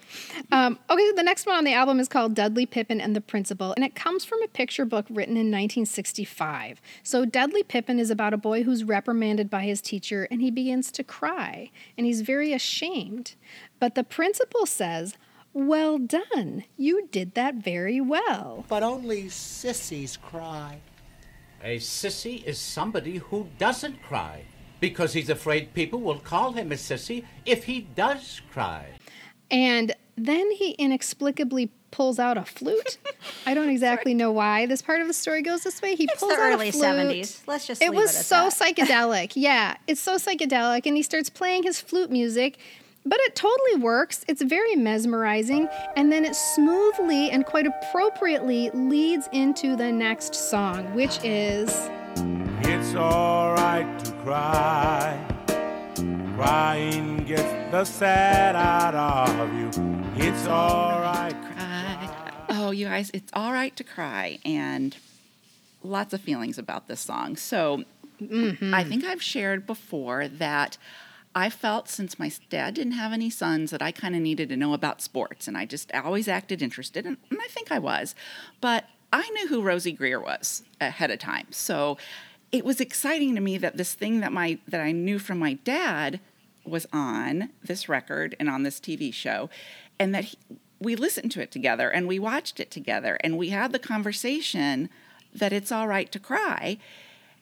Um, okay, so the next one on the album is called Dudley Pippin and the Principal, and it comes from a picture book written in 1965. So Dudley Pippin is about a boy who's reprimanded by his teacher, and he begins to cry, and he's very ashamed. But the principal says, "Well done. You did that very well." But only sissies cry. A sissy is somebody who doesn't cry because he's afraid people will call him a sissy if he does cry. And then he inexplicably pulls out a flute. I don't exactly know why this part of the story goes this way. He It's pulls the out early a flute. 70s. Let's just It leave was it at so that. psychedelic. Yeah, it's so psychedelic, and he starts playing his flute music. But it totally works. It's very mesmerizing. And then it smoothly and quite appropriately leads into the next song, which is It's alright to cry. Crying gets the sad out of you. It's alright. To cry. Oh, you guys, it's all right to cry, and lots of feelings about this song. So, mm-hmm. I think I've shared before that I felt since my dad didn't have any sons that I kind of needed to know about sports, and I just always acted interested, and, and I think I was. But I knew who Rosey Grier was ahead of time, so it was exciting to me that this thing that my that I knew from my dad was on this record and on this TV show, and that he, we listened to it together and we watched it together and we had the conversation that it's all right to cry.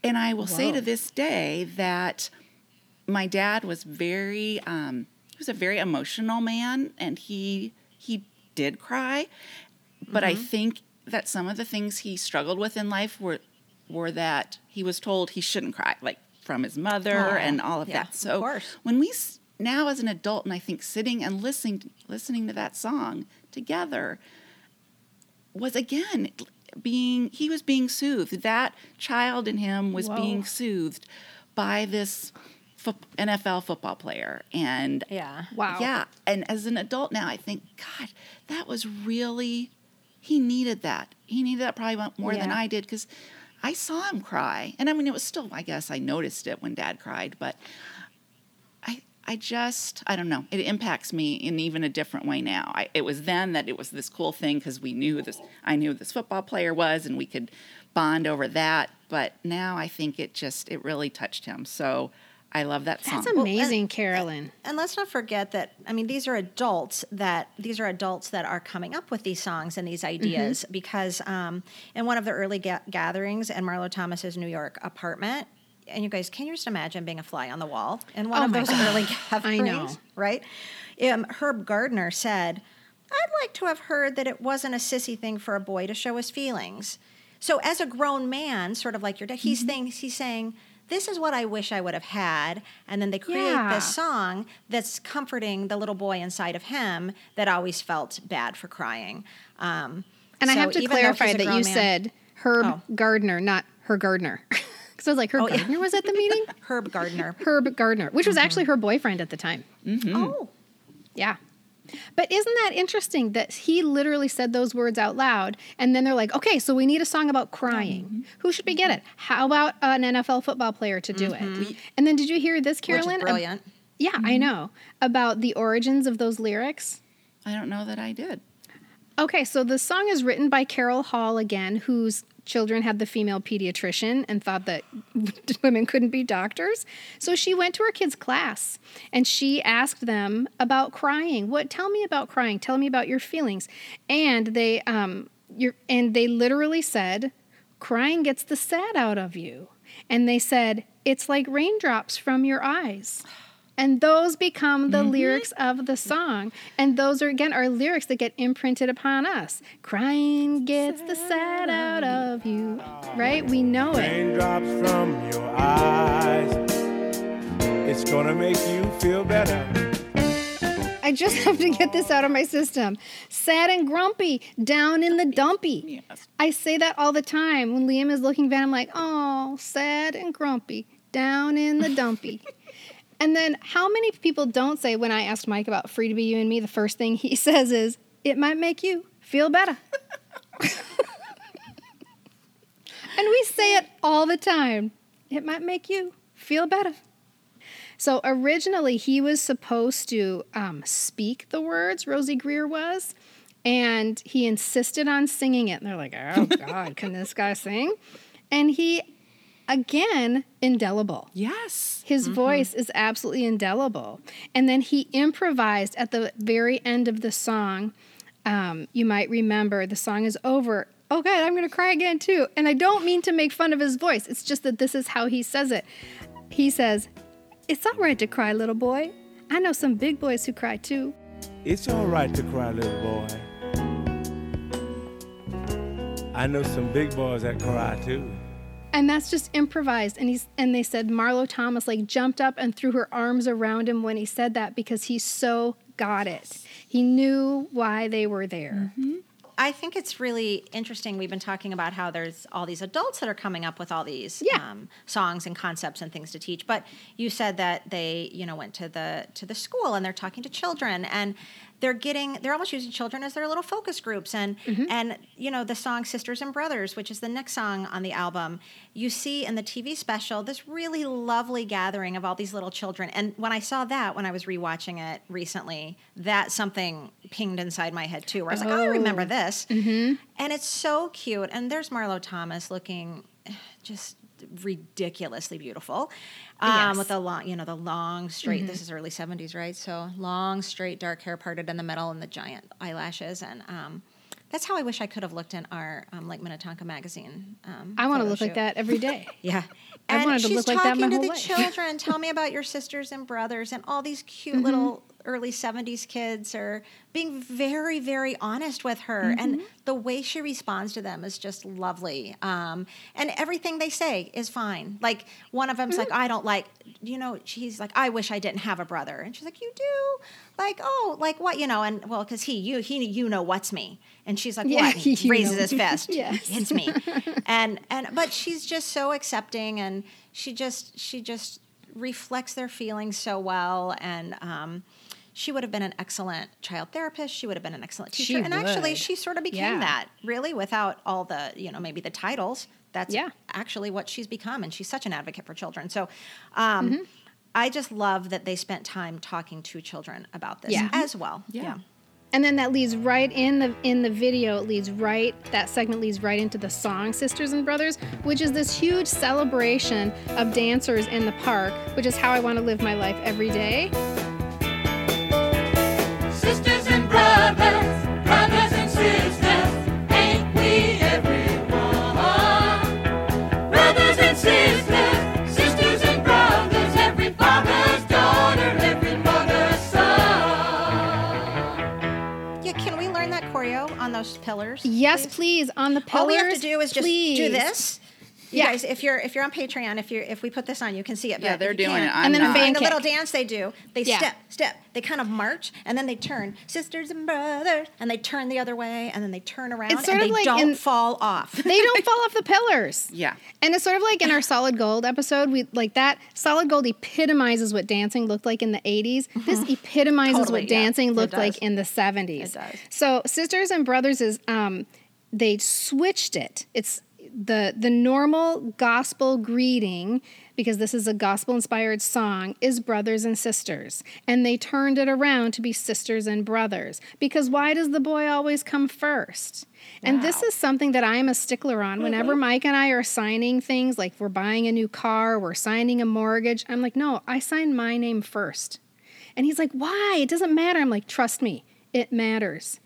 And I will say to this day that my dad was very um, he was a very emotional man and he he did cry. But i think that some of the things he struggled with in life were were that he was told he shouldn't cry like from his mother Oh, and all of yeah, that. so course. when we now as an adult and i think sitting and listening listening to that song together was again being he was being soothed. That child in him was being soothed by this fo- NFL football player and Yeah. wow. yeah and as an adult now I think god that was really he needed that he needed that probably more than I did cuz I saw him cry and I mean it was still I guess I noticed it when dad cried but I I just I don't know. It impacts me in even a different way now. I, it was then that it was this cool thing because we knew this. I knew who this football player was, and we could bond over that. But now I think it just it really touched him. So I love that song. That's amazing, Carolyn. And let's not forget that I mean these are adults that these are adults that are coming up with these songs and these ideas Mm-hmm. because um, in one of the early ga- gatherings in Marlo Thomas's New York apartment, and you guys can you just imagine being a fly on the wall in one Oh of those God. early I gatherings, know. right? Um, Herb Gardner said, "I'd like to have heard that it wasn't a sissy thing for a boy to show his feelings." So as a grown man, sort of like your dad, Mm-hmm. he's thing, he's saying. This is what I wish I would have had. And then they create Yeah. this song that's comforting the little boy inside of him that always felt bad for crying. Um, And I have to clarify that you man- said Herb Oh. Gardner, not her Gardner. Because I was like, Herb Oh, yeah. Gardner was at the meeting? Herb Gardner. Herb Gardner, which was Mm-hmm. actually her boyfriend at the time. Oh, Yeah. But isn't that interesting that he literally said those words out loud and then they're like, okay, so we need a song about crying. Mm-hmm. Who should we get it? How about an NFL football player to do it? And then did you hear this, Mm-hmm. Carolyn? is brilliant. Mm-hmm. yeah, I know. About the origins of those lyrics. I don't know that I did. Okay, so the song is written by Carol Hall again, whose children had the female pediatrician and thought that women couldn't be doctors. So she went to her kids' class and she asked them about crying. What tell me about crying? Tell me about your feelings. And they um your and they literally said crying gets the sad out of you. And they said it's like raindrops from your eyes. And those become the mm-hmm. lyrics of the song. And those are, again, are lyrics that get imprinted upon us. Crying gets the sad out of you. Right? We know it. Raindrops from your eyes. It's gonna make you feel better. I just have to get this out of my system. Sad and grumpy, down in the dumpy. Yes. I say that all the time. When Liam is looking bad, I'm like, oh, sad and grumpy, down in the dumpy. and then how many people don't say when I asked Mike about Free to Be You and Me, the first thing he says is, it might make you feel better. and we say it all the time. It might make you feel better. So originally, he was supposed to um, speak the words, Rosey Grier was, and he insisted on singing it. And they're like, oh, God, can this guy sing? And he, again, indelible. Yes. His voice is absolutely indelible. And then he improvised at the very end of the song. Um, you might remember the song is over. Oh, God, I'm going to cry again, too. And I don't mean to make fun of his voice, it's just that this is how he says it. He says, It's all right to cry, little boy. I know some big boys who cry too. It's alright to cry, little boy. I know some big boys that cry too. And that's just improvised. And he's and they said Marlo Thomas like jumped up and threw her arms around him when he said that because he so got it. He knew why they were there. I think it's really interesting. We've been talking about how there's all these adults that are coming up with all these Yeah. um, songs and concepts and things to teach. But you said that they, you know, went to the to the school and they're talking to children and they're getting they're almost using children as their little focus groups and mm-hmm. and you know the song Sisters and Brothers, which is the next song on the album. You see in the TV special this really lovely gathering of all these little children. And when I saw that when I was rewatching it recently, that something pinged inside my head too. Where I was like, oh, I remember oh. this. Mm-hmm. And it's so cute. And there's Marlo Thomas looking just ridiculously beautiful. Um, Yes. With the long, you know, the long, straight, this is early 70s, right? So long, straight, dark hair parted in the middle and the giant eyelashes. And um, that's how I wish I could have looked in our um, Lake Minnetonka magazine. Um, I want to look like that every day. Yeah. I And wanted to she's look like that talking to the life. children. Tell me about your sisters and brothers and all these cute Mm-hmm. little early 70s kids are being very, very honest with her. And Mm-hmm. the way she responds to them is just lovely. Um, and everything they say is fine. Like one of them's Mm-hmm. like, I don't like, you know, she's like, I wish I didn't have a brother. And she's like, You do? Like, oh, like what? You know, and well, because he, you, he, you know what's me. And she's like, Yeah, What? And you raises know his fist. Yes. It's me. and and but she's just so accepting and she just she just reflects their feelings so well and um she would have been an excellent child therapist. She would have been an excellent She teacher. and actually, she sort of became Yeah. that, really, without all the, you know, maybe the titles. That's Yeah. actually what she's become. And she's such an advocate for children. So um, Mm-hmm. I just love that they spent time talking to children about this Yeah. as well. Yeah. And then that leads right in the in the video. It leads right that segment leads right into the song "Sisters and Brothers," which is this huge celebration of dancers in the park, which is how I want to live my life every day. Yes, please. On the pillars. All we have to do is just please. do this. You Yeah. guys, if you're if you're on Patreon, if you if we put this on, you can see it. Yeah, they're doing it. I'm And then not. And the little dance they do, they Yeah. step, step. They kind of march, and then they turn, sisters and brothers, and they turn the other way, and then they turn around, It's sort and of they like don't in- fall off. They don't fall off the pillars. Yeah. And it's sort of like in our solid gold episode, we like that solid gold epitomizes what dancing looked like in the 80s. This epitomizes Totally, what dancing looked like in the 70s. It does. So Sisters and Brothers is um they switched it. It's the the normal gospel greeting because this is a gospel inspired song is brothers and sisters. And they turned it around to be sisters and brothers. Because why does the boy always come first? And this is something that i'm a stickler on. Whenever mm-hmm. mike and i are signing things like we're buying a new car we're signing a mortgage i'm like no i sign my name first. And he's like why? It doesn't matter. I'm like trust me it matters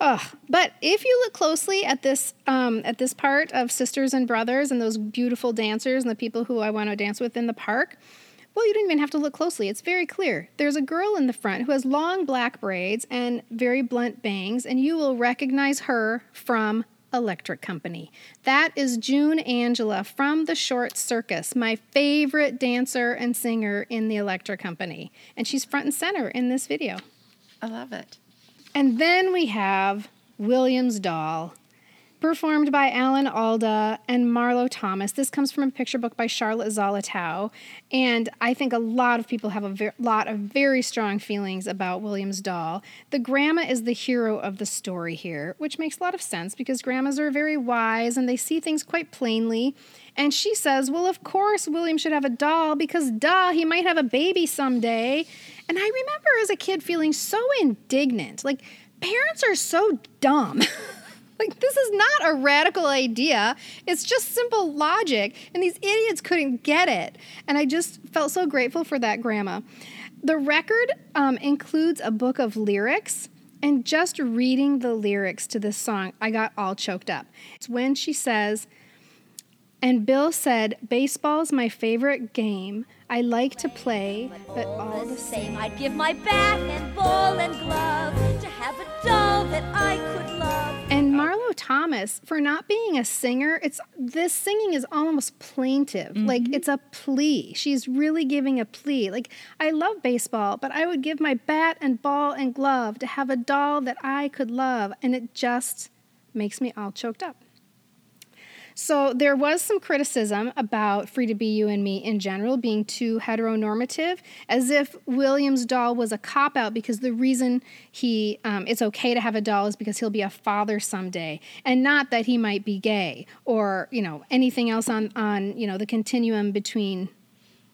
Ugh. But if you look closely at this um, at this part of sisters and brothers and those beautiful dancers and the people who I want to dance with in the park, well, you don't even have to look closely. It's very clear. There's a girl in the front who has long black braids and very blunt bangs, and you will recognize her from Electric Company. That is June Angela from the Short Circus, my favorite dancer and singer in the Electric Company. And she's front and center in this video. I love it. And then we have Williams Doll, performed by Alan Alda and Marlo Thomas. This comes from a picture book by Charlotte Zolotow. And I think a lot of people have a ver- lot of very strong feelings about Williams Doll. The grandma is the hero of the story here, which makes a lot of sense because grandmas are very wise and they see things quite plainly. And she says, Well, of course, William should have a doll because, duh, he might have a baby someday. And I remember as a kid feeling so indignant. Like, parents are so dumb. like, this is not a radical idea. It's just simple logic. And these idiots couldn't get it. And I just felt so grateful for that grandma. The record um, includes a book of lyrics. And just reading the lyrics to this song, I got all choked up. It's when she says, and Bill said, Baseball's my favorite game. I like to play, but all the same. I'd give my bat and ball and glove to have a doll that I could love. And Marlo Thomas, for not being a singer, it's this singing is almost plaintive. Mm-hmm. Like it's a plea. She's really giving a plea. Like I love baseball, but I would give my bat and ball and glove to have a doll that I could love, and it just makes me all choked up. So there was some criticism about Free to Be You and Me in general being too heteronormative, as if William's doll was a cop out because the reason he um, it's okay to have a doll is because he'll be a father someday, and not that he might be gay or you know anything else on on you know the continuum between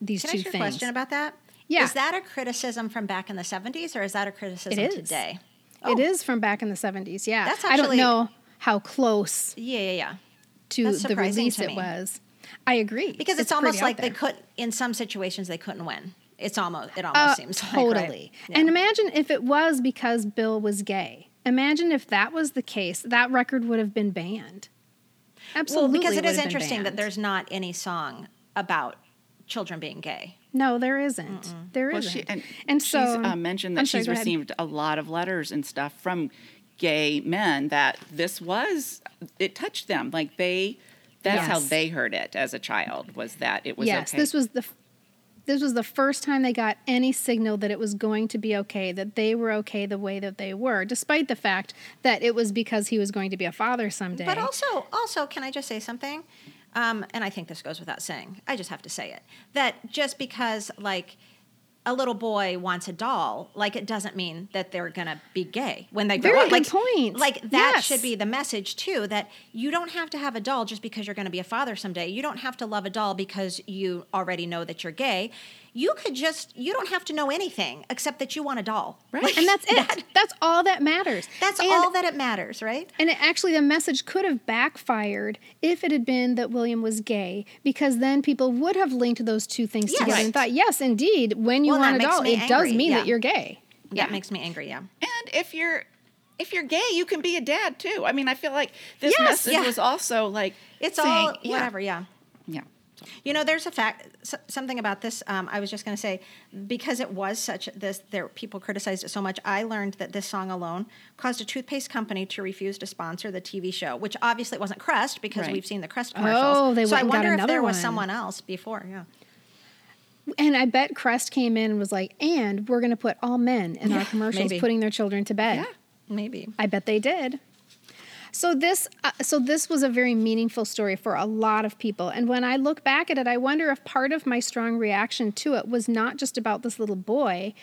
these Can I two ask you a things. question about that? Yeah. Is that a criticism from back in the 70s or is that a criticism It is. today? It is from back in the seventies. Yeah, That's I don't know how close Yeah, yeah, yeah. To That's the surprising release to it was. I agree Because it's, pretty almost like they there. could in some situations they couldn't win. It's almost it almost Uh, seems totally. like right? Yeah. And imagine if it was because Bill was gay. Imagine if that was the case. That record would have been banned. Absolutely, well, because it would is have been interesting that there's not any song about children being gay. no, there isn't. There Well, isn't. she, and, and she's so uh, mentioned that I'm sorry, she's ahead. received a lot of letters and stuff from gay men that this was it touched them like they that's how they heard it as a child was that it was yes, okay. this was the this was the first time they got any signal that it was going to be okay, that they were okay the way that they were, despite the fact that it was because he was going to be a father someday. But also, also, can I just say something? Um, and I think this goes without saying. I just have to say it. That just because like a little boy wants a doll, like it doesn't mean that they're gonna be gay when they grow Very up. good like, point. Like that Yes. should be the message too. That you don't have to have a doll just because you're gonna be a father someday. You don't have to love a doll because you already know that you're gay. You could just you don't have to know anything except that you want a doll. Right. and that's it. that's all that matters. That's And- all that it matters, right? And it, actually, the message could have backfired if it had been that William was gay, because then people would have linked those two things Yes. together and Right. thought, yes, indeed, when you Well, want that a doll, me it does mean yeah. that you're gay. That makes me angry, yeah. and if you're if you're gay you can be a dad too i mean i feel like this Yes, message yeah. was also like It's saying, all yeah, whatever, yeah. yeah You know, there's a fact, something about this. Um, I was just going to say, because it was such this, there people criticized it so much. I learned that this song alone caused a toothpaste company to refuse to sponsor the TV show, which obviously it wasn't Crest because Right. we've seen the Crest commercials. Oh, they so I wonder if there was someone else before. Yeah, And I bet Crest came in and was like, and we're going to put all men in our commercials maybe. putting their children to bed. maybe. I bet they did. So this, uh, so this was a very meaningful story for a lot of people. And when I look back at it, I wonder if part of my strong reaction to it was not just about this little boy,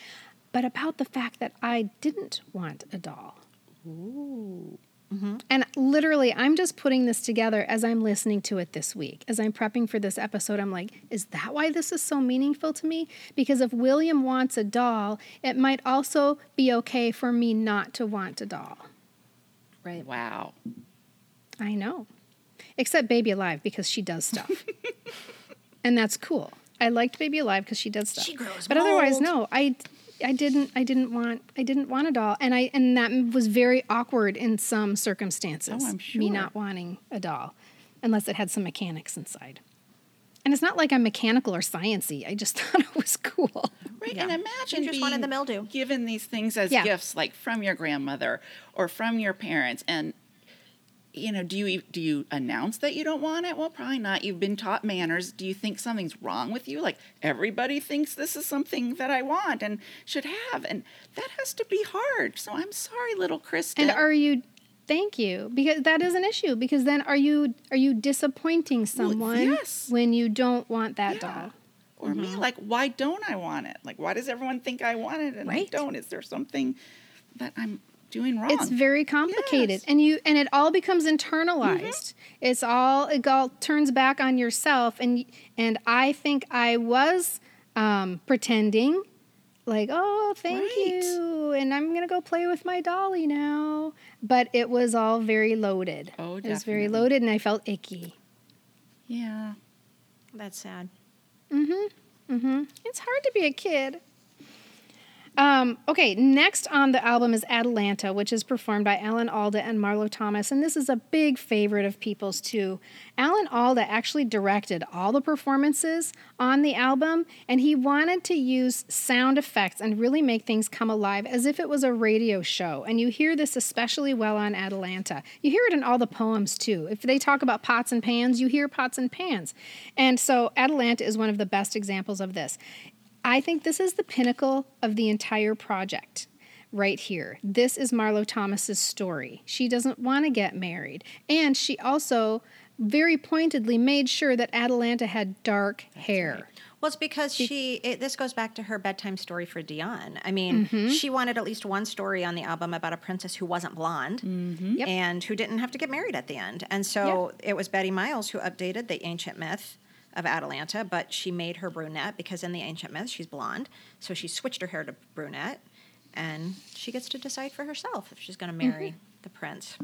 but about the fact that I didn't want a doll. Ooh. Mhm. And literally, I'm just putting this together as I'm listening to it this week. As I'm prepping for this episode, I'm like, is that why this is so meaningful to me? Because if William wants a doll, it might also be okay for me not to want a doll. Right. wow I know. Except Baby Alive because she does stuff. and that's cool. I liked Baby Alive because she does stuff. She grows But otherwise no, I I didn't I didn't want I didn't want a doll and I and that was very awkward in some circumstances. Oh, I'm Me not wanting a doll unless it had some mechanics inside. And it's not like I'm mechanical or sciency. I just thought it was cool. Right, Yeah. and imagine You just wanted being the mildew. given these things as Yeah. gifts, like from your grandmother or from your parents, and you know, do you e, do you announce that you don't want it? Well, probably not. You've been taught manners. Do you think something's wrong with you? Like everybody thinks this is something that I want and should have, and that has to be hard. So I'm sorry, little Krista. And are you thank you because that is an issue because then are you are you disappointing someone yes. when you don't want that doll? or me, like, why don't I want it? Like, why does everyone think I want it and I don't? Is there something that I'm doing wrong? It's very complicated Yes. and you and it all becomes internalized. It's all it all turns back on yourself and and I think I was um, pretending like, "Oh, thank Right. you." And I'm going to go play with my dolly now. But it was all very loaded. Oh, It was very loaded and I felt icky. yeah. That's sad. Mm-hmm. Mm-hmm. It's hard to be a kid. Um, okay, next on the album is Atalanta, which is performed by Alan Alda and Marlo Thomas, and this is a big favorite of people's too. Alan Alda actually directed all the performances on the album, and he wanted to use sound effects and really make things come alive as if it was a radio show. And you hear this especially well on Atalanta. You hear it in all the poems too. If they talk about pots and pans, you hear pots and pans. And so Atalanta is one of the best examples of this. I think this is the pinnacle of the entire project right here. This is Marlo Thomas's story. She doesn't want to get married. And she also very pointedly made sure that Atalanta had dark hair. Well, it's because she. It, this goes back to her bedtime story for Dionne. I mean, Mm-hmm. she wanted at least one story on the album about a princess who wasn't blonde Yep. and who didn't have to get married at the end. And so it was Betty Miles who updated the ancient myth of Atalanta, but she made her brunette because in the ancient myth she's blonde. So she switched her hair to brunette, and she gets to decide for herself if she's going to marry Mm-hmm. the prince.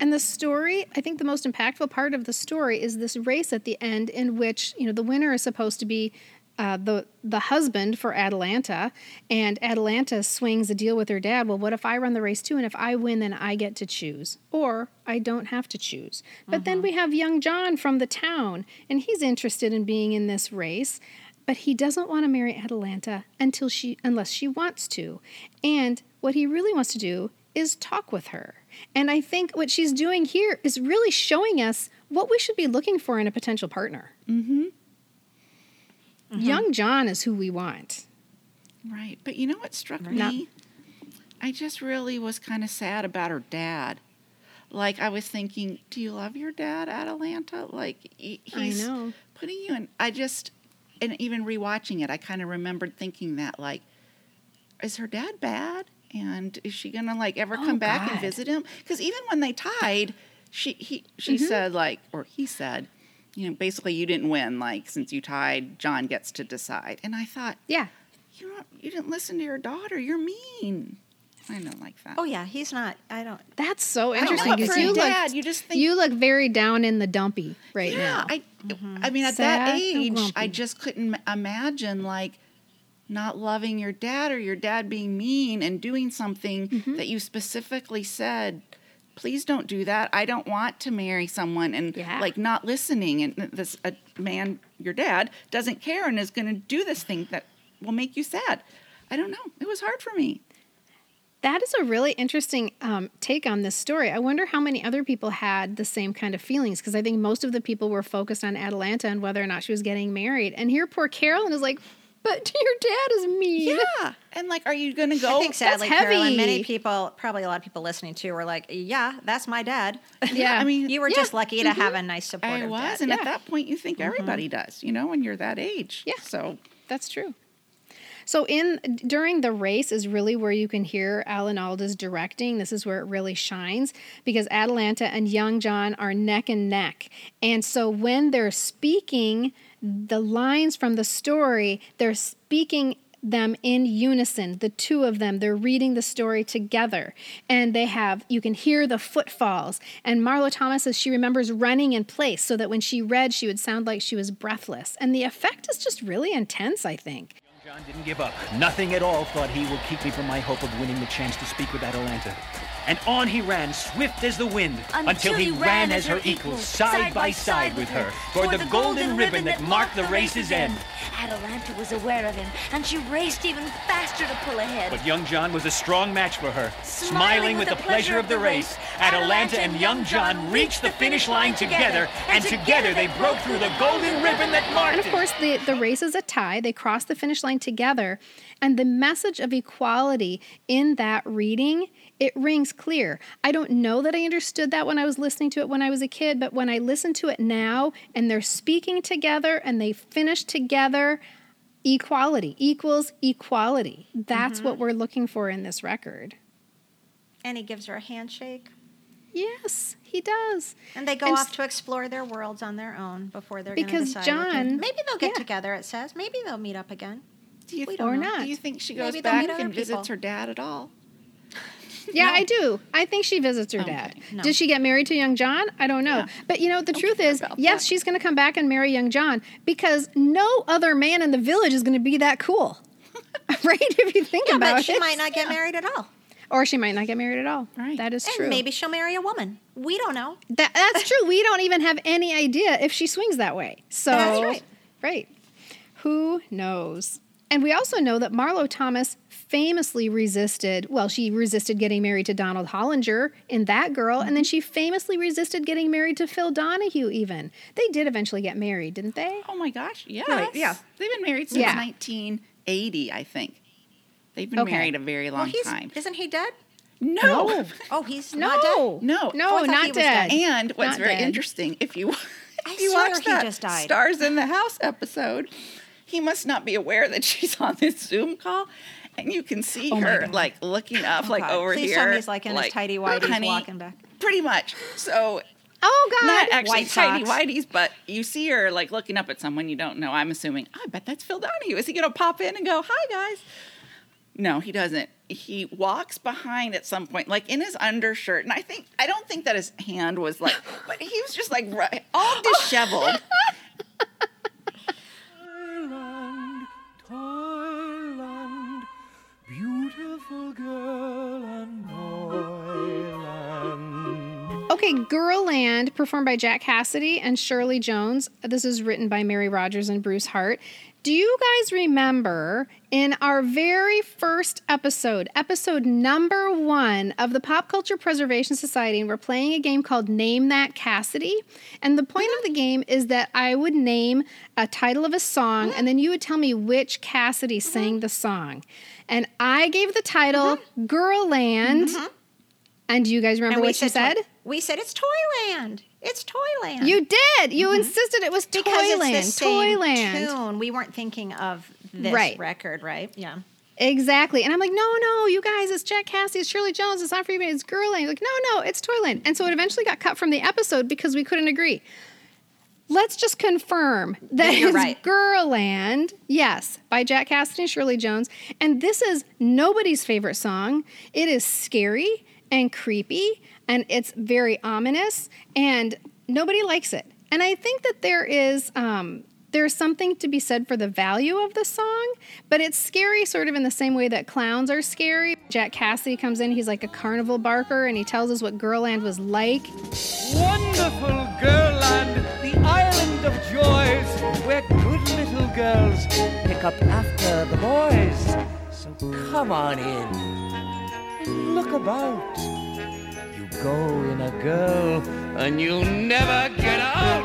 And the story, I think the most impactful part of the story is this race at the end in which, you know, the winner is supposed to be uh, the the husband for Atalanta, and Atalanta swings a deal with her dad. Well, what if I run the race too, and if I win, then I get to choose, or I don't have to choose. But then we have young John from the town, and he's interested in being in this race, but he doesn't want to marry Atalanta until she unless she wants to, and what he really wants to do is talk with her. And I think what she's doing here is really showing us what we should be looking for in a potential partner. Mm-hmm. Young John is who we want. Right. But you know what struck Not- me? I just really was kind of sad about her dad. Like I was thinking, do you love your dad, Atalanta? Like he- I he's know. putting you in. I just, and even rewatching it, I kind of remembered thinking that, like, is her dad bad? And is she gonna like ever Oh, come back and visit him? Because even when they tied, she he she Mm-hmm. said like, or he said, you know, basically you didn't win. Like since you tied, John gets to decide. And I thought, Yeah. you don't, you didn't listen to your daughter. You're mean. I don't like that. Oh yeah, he's not. I don't. That's so interesting. because you dad, look, you just think- you look very down in the dumpy right yeah, now. I, I mean, at Sad that age, I just couldn't imagine like not loving your dad or your dad being mean and doing something Mm-hmm. that you specifically said. Please don't do that. I don't want to marry someone and Yeah. like not listening. And this a man, your dad, doesn't care and is going to do this thing that will make you sad. I don't know. It was hard for me. That is a really interesting um, take on this story. I wonder how many other people had the same kind of feelings because I think most of the people were focused on Atalanta and whether or not she was getting married. And here, poor Carolyn is like, "But your dad is mean." Yeah. And like, are you going to go? I think sadly, that's Carolyn, many people, probably a lot of people listening to, were like, "Yeah, that's my dad." Yeah. I mean, you were yeah. just lucky to mm-hmm. have a nice supportive I was, dad. and Yeah. at that point, you think mm-hmm. everybody does, you know, when you're that age. Yeah. So That's true. So in during the race is really where you can hear Alan Alda's directing. This is where it really shines because Atalanta and Young John are neck and neck. And so when they're speaking the lines from the story, they're speaking them in unison the two of them they're reading the story together and they have you can hear the footfalls and marlo thomas says she remembers running in place so that when she read she would sound like she was breathless and the effect is just really intense i think John didn't give up. Nothing at all thought he would keep me from my hope of winning the chance to speak with Atalanta. And on he ran, swift as the wind, until, he ran as her equal, side by side with her, toward the golden ribbon that marked the race's end. Atalanta was aware of him, and she raced even faster to pull ahead. But young John was a strong match for her. Smiling with the pleasure of the race, Atalanta and young John reached the finish line together, and together they broke through the golden ribbon that marked And of course, the, the race is a tie. They cross the finish line together. And the message of equality in that reading, it rings clear. I don't know that I understood that when I was listening to it when I was a kid, but when I listen to it now and they're speaking together and they finish together, equality equals equality. That's what mm-hmm. we're looking for in this record. And he gives her a handshake. Yes, he does. And they go And off to explore their worlds on their own before they're Because going to decide. what to- John- maybe they'll get yeah. together. It says maybe they'll meet up again. do you We Or don't know. not. Do you think she goes Maybe back meet other and visits her dad at all? Yeah, I do. I think she visits her Okay. dad. No. Did she get married to young John? I don't know. Yeah. But you know, the truth is, yes, that. she's going to come back and marry young John because no other man in the village is going to be that cool. right? If you think Yeah, about but she might not get married at all. Or she might not get married at all. Right. That is And true. maybe she'll marry a woman. We don't know. That, that's true. We don't even have any idea if she swings that way. So, That's right. right. Who knows? And we also know that Marlo Thomas famously resisted, well, she resisted getting married to Donald Hollinger in That Girl, and Mm-hmm. then she famously resisted getting married to Phil Donahue, even. They did eventually get married, didn't they? Oh my gosh, yes. Really? Yeah. They've been married since Yeah. 1980, I think. They've been Okay. married a very long well, time. isn't he dead? No. Oh, he's No. not dead. No. No, Oh, not dead. dead. And what's Not very dead. interesting, if you I if you swear watch he that just died. Stars in the House episode, he must not be aware that she's on this Zoom call. And you can see Oh her like looking up, Oh, like God. over Please here. tell me he's like in his tidy whities honey, walking back. Pretty much. So Oh, God. not actually tidy whities, but you see her like looking up at someone you don't know. I'm assuming. I bet that's Phil Donahue. Is he gonna pop in and go, "Hi guys"? No, he doesn't. He walks behind at some point, like in his undershirt, and I think I don't think that his hand was like, but he was just like right, all disheveled. Toyland, beautiful girl and boyland. Okay, performed by Jack Cassidy and Shirley Jones. This is written by Mary Rodgers and Bruce Hart. Do you guys remember in our very first episode, episode number one of the Pop Culture Preservation Society, and we're playing a game called Name That Cassidy? And the point of the mm-hmm. game is that I would name a title of a song, and then you would tell me which Cassidy mm-hmm. sang the song. And I gave the title mm-hmm. Girlland. And do you guys remember what she said said? We said it's Toyland. It's Toyland. You did. You mm-hmm. insisted it was because Toyland. it's the same Toyland. tune. We weren't thinking of this Right. record, right? Yeah. Exactly. And I'm like, no, no, you guys, it's Jack Cassidy, it's Shirley Jones, it's not for you, it's Girlland. Like, no, no, it's Toyland. And so it eventually got cut from the episode because we couldn't agree. Let's just confirm that you're it's right. Girlland, yes, by Jack Cassidy and Shirley Jones. And this is nobody's favorite song. It is scary and creepy, and it's very ominous, and nobody likes it. And I think that there is um, there's something to be said for the value of the song, but it's scary sort of in the same way that clowns are scary. Jack Cassidy comes in, he's like a carnival barker, and he tells us what Girlland was like. Wonderful girlland, the island of joys, where good little girls pick up after the boys. So come on in and look about. You go in a girl and you'll never get out.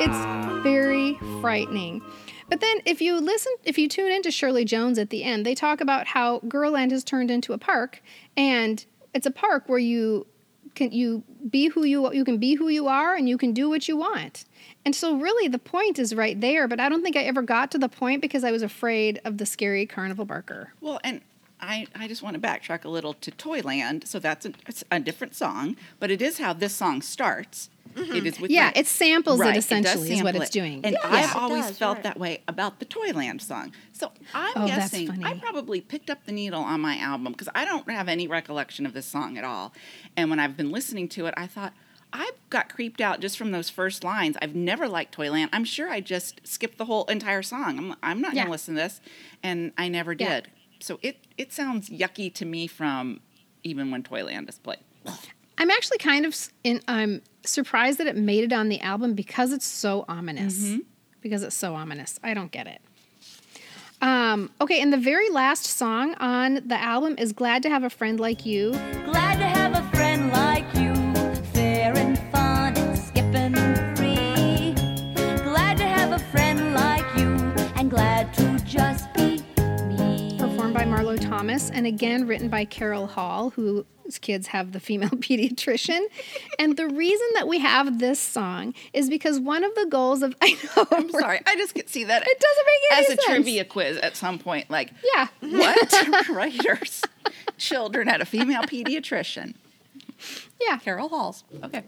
It's very frightening. But then if you listen, if you tune into Shirley Jones at the end, they talk about how Girlland has turned into a park and it's a park where you can you be who you you can be who you are and you can do what you want. And so really the point is right there, but I don't think I ever got to the point because I was afraid of the scary carnival barker. Well, and I, I just want to backtrack a little to Toyland. So that's a, a different song, but it is how this song starts. Mm-hmm. It is with Yeah, my- it samples it Right, does essentially is what sample it's it. doing. And Yeah. I've Yeah. always does, felt right. that way about the Toyland song. So I'm Oh, guessing. I probably picked up the needle on my album because I don't have any recollection of this song at all. And when I've been listening to it, I thought, I got creeped out just from those first lines. I've never liked Toyland. I'm sure I just skipped the whole entire song. I'm, I'm not Yeah. going to listen to this. And I never Yeah. did. So it, it sounds yucky to me from even when Toyland is played. I'm actually kind of in, I'm surprised that it made it on the album because it's so ominous. Mm-hmm. Because it's so ominous. I don't get it. Um, okay, and the very last song on the album is Glad to Have a Friend Like You. Glad Thomas, and again written by Carol Hall, whose kids have the female pediatrician. and the reason that we have this song is because one of the goals of I know I'm sorry. I just could see that It doesn't make any sense. as a sense. trivia quiz at some point. Like, Yeah. what writers children had a female pediatrician? Yeah. Carol Halls. Okay.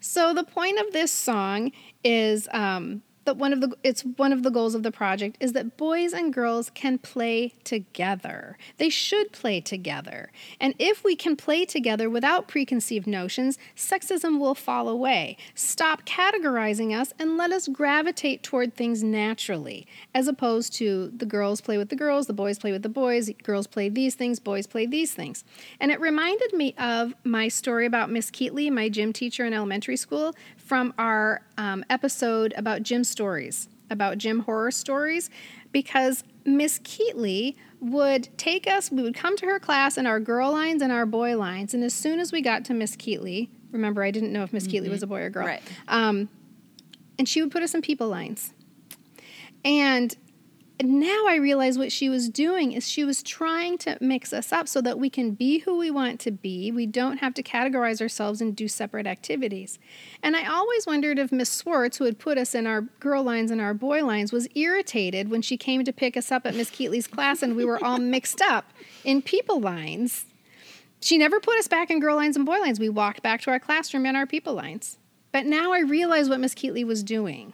So the point of this song is um, that one of the it's one of the goals of the project is that boys and girls can play together. They should play together. And if we can play together without preconceived notions, sexism will fall away. Stop categorizing us and let us gravitate toward things naturally, as opposed to the girls play with the girls, the boys play with the boys, girls play these things, boys play these things. And it reminded me of my story about Miss Keatley, my gym teacher in elementary school, from our um, episode about gym stories, about gym horror stories, because Miss Keatley would take us, we would come to her class in our girl lines and our boy lines. And as soon as we got to Miss Keatley, remember, I didn't know if Miss Keatley was a boy or girl. Right. Um, and she would put us in people lines. And now I realize what she was doing is she was trying to mix us up so that we can be who we want to be. We don't have to categorize ourselves and do separate activities. And I always wondered if Miss Swartz, who had put us in our girl lines and our boy lines, was irritated when she came to pick us up at Miss Keatley's class and we were all mixed up in people lines. She never put us back in girl lines and boy lines. We walked back to our classroom in our people lines. But now I realize what Miss Keatley was doing.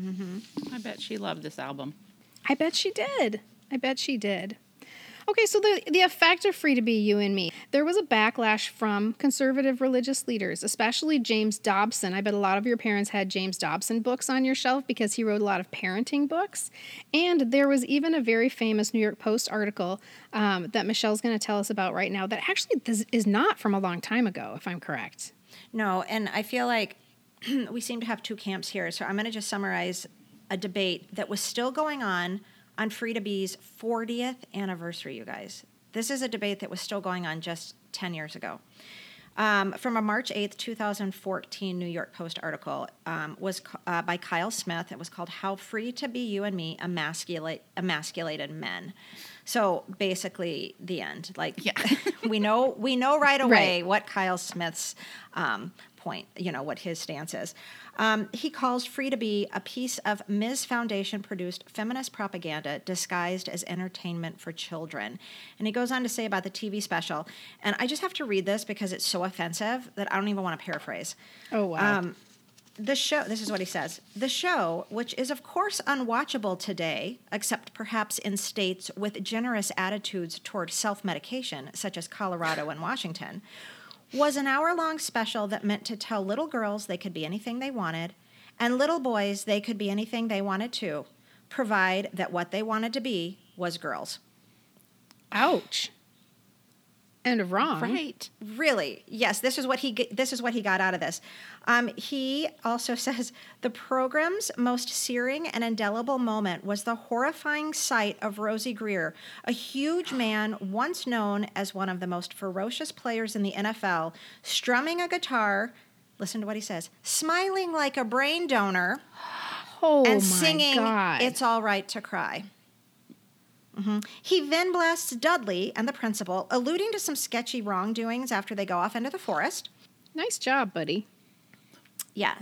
Mm-hmm. I bet she loved this album. I bet she did. I bet she did. Okay, so the, the effect of Free to Be You and Me. There was a backlash from conservative religious leaders, especially James Dobson. I bet a lot of your parents had James Dobson books on your shelf because he wrote a lot of parenting books. And there was even a very famous New York Post article um, that Michelle's going to tell us about right now that actually this is not from a long time ago, if I'm correct. No, and I feel like we seem to have two camps here. So I'm going to just summarize a debate that was still going on on Free to Be's 40th anniversary, you guys. This is a debate that was still going on just 10 years ago. Um, from a March 8th, 2014 New York Post article um, was uh, by Kyle Smith. It was called How Free to Be You and Me Emasculate, Emasculated Men. So basically, the end. Like, we know we know right away Right. what Kyle Smith's um, point, you know, what his stance is. Um, he calls Free to Be a piece of Ms. Foundation produced feminist propaganda disguised as entertainment for children. And he goes on to say about the TV special, and I just have to read this because it's so offensive that I don't even want to paraphrase. Oh, wow. Um, the show, this is what he says the show, which is of course unwatchable today, except perhaps in states with generous attitudes toward self medication, such as Colorado and Washington, was an hour long special that meant to tell little girls they could be anything they wanted, and little boys they could be anything they wanted to, provide that what they wanted to be was girls. Ouch. And wrong. Right. Really? Yes. This is what he. This is what he got out of this. Um, he also says the program's most searing and indelible moment was the horrifying sight of Rosey Grier, a huge man once known as one of the most ferocious players in the NFL, strumming a guitar. Listen to what he says: smiling like a brain donor, Oh, and singing God. "It's All Right to Cry." Mhm. He then blasts Dudley and the principal, alluding to some sketchy wrongdoings after they go off into the forest. Nice job, buddy. Yeah.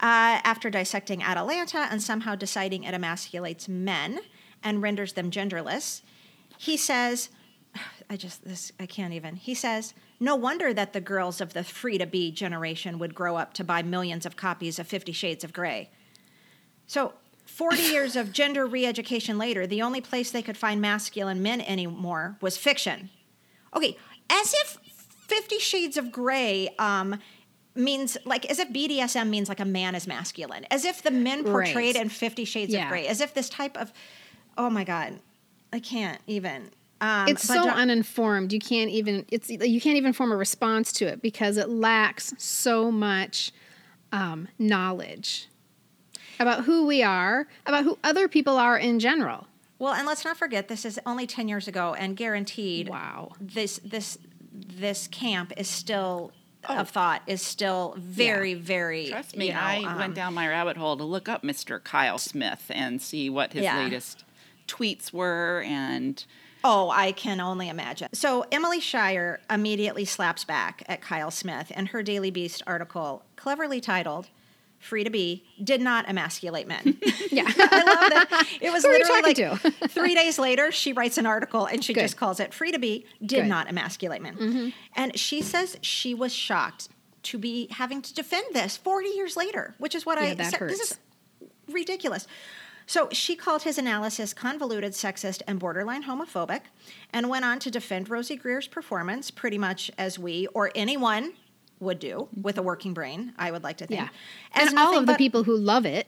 Uh, after dissecting Atalanta and somehow deciding it emasculates men and renders them genderless, he says, I just, this, I can't even. He says, no wonder that the girls of the free to be generation would grow up to buy millions of copies of Fifty Shades of Grey. So, 40 years of gender re education later, the only place they could find masculine men anymore was fiction. Okay, as if Fifty Shades of Grey um, means like as if BDSM means like a man is masculine, as if the men portrayed Right. in Fifty Shades Yeah. of Grey, as if this type of oh my god, I can't even. Um, it's so uninformed. You can't even it's you can't even form a response to it because it lacks so much um, knowledge about who we are, about who other people are in general. Well, and let's not forget this is only ten years ago, and guaranteed. Wow. This this this camp is still of thought is still very very. Oh. Trust me, you know, I um, went down my rabbit hole to look up Mr. Kyle Smith and see what his Yeah. latest tweets were and Oh, I can only imagine. So Emily Shire immediately slaps back at Kyle Smith in her Daily Beast article, cleverly titled "Free to Be," did not emasculate men. Yeah. I love that. It was literally like three days later, she writes an article and she Good. just calls it "Free to Be" did Good. Mm-hmm. not emasculate men. And she says she was shocked to be having to defend this 40 years later, which is what Yeah, I that said. This hurts. is ridiculous. So she called his analysis convoluted, sexist, and borderline homophobic, and went on to defend Rosey Grier's performance pretty much as we or anyone would do with a working brain, I would like to think. Yeah. As And all of the but- people who love it.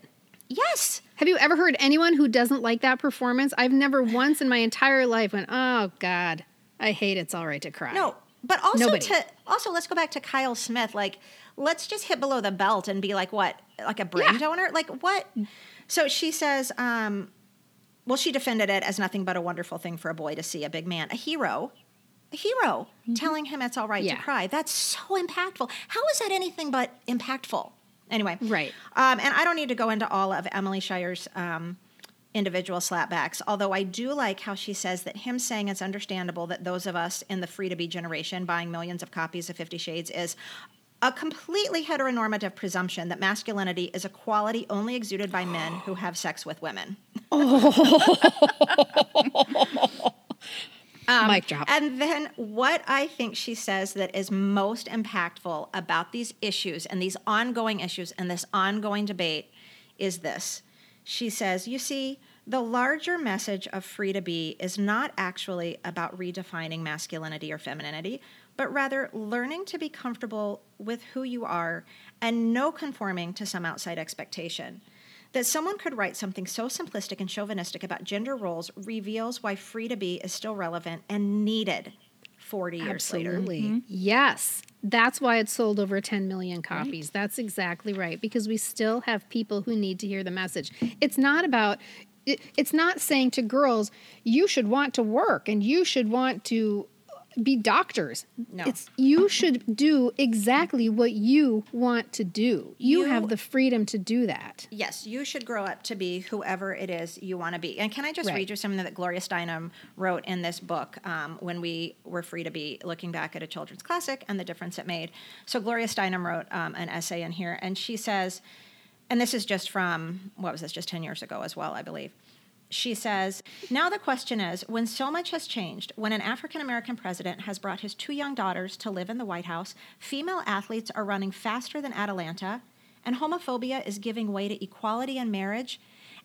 Yes. Have you ever heard anyone who doesn't like that performance? I've never once in my entire life went, "Oh God, I hate It's All Right to Cry." No, but also Nobody. to also let's go back to Kyle Smith. Like, let's just hit below the belt and be like, what? Like a brain donor? Like what? So she says, um, well, she defended it as nothing but a wonderful thing for a boy to see a big man, a hero, hero, telling him it's all right Yeah. to cry. That's so impactful. How is that anything but impactful? Anyway, Right. Um, and I don't need to go into all of Emily Shire's um, individual slapbacks, although I do like how she says that him saying it's understandable that those of us in the free to be generation buying millions of copies of Fifty Shades is a completely heteronormative presumption that masculinity is a quality only exuded by men who have sex with women. Um, Mic drop. And then what I think she says that is most impactful about these issues and these ongoing issues and this ongoing debate is this. She says, You see, the larger message of free to be is not actually about redefining masculinity or femininity, but rather learning to be comfortable with who you are and no conforming to some outside expectation. That someone could write something so simplistic and chauvinistic about gender roles reveals why free to be is still relevant and needed 40 years later. Absolutely. Mm-hmm. Yes. That's why it sold over 10 million copies. That's exactly right. Because we still have people who need to hear the message. It's not about, it, it's not saying to girls, you should want to work and you should want to be doctors. No. It's you should do exactly what you want to do. You, You- have the freedom to do that. Yes, you should grow up to be whoever it is you want to be. And can I just Right. read you something that Gloria Steinem wrote in this book um, when we were free to be looking back at a children's classic and the difference it made? So Gloria Steinem wrote um, an essay in here, and she says, and this is just from what was this, just ten years ago as well, I believe. She says, Now the question is when so much has changed, when an African American president has brought his two young daughters to live in the White House, female athletes are running faster than Atalanta, and homophobia is giving way to equality in marriage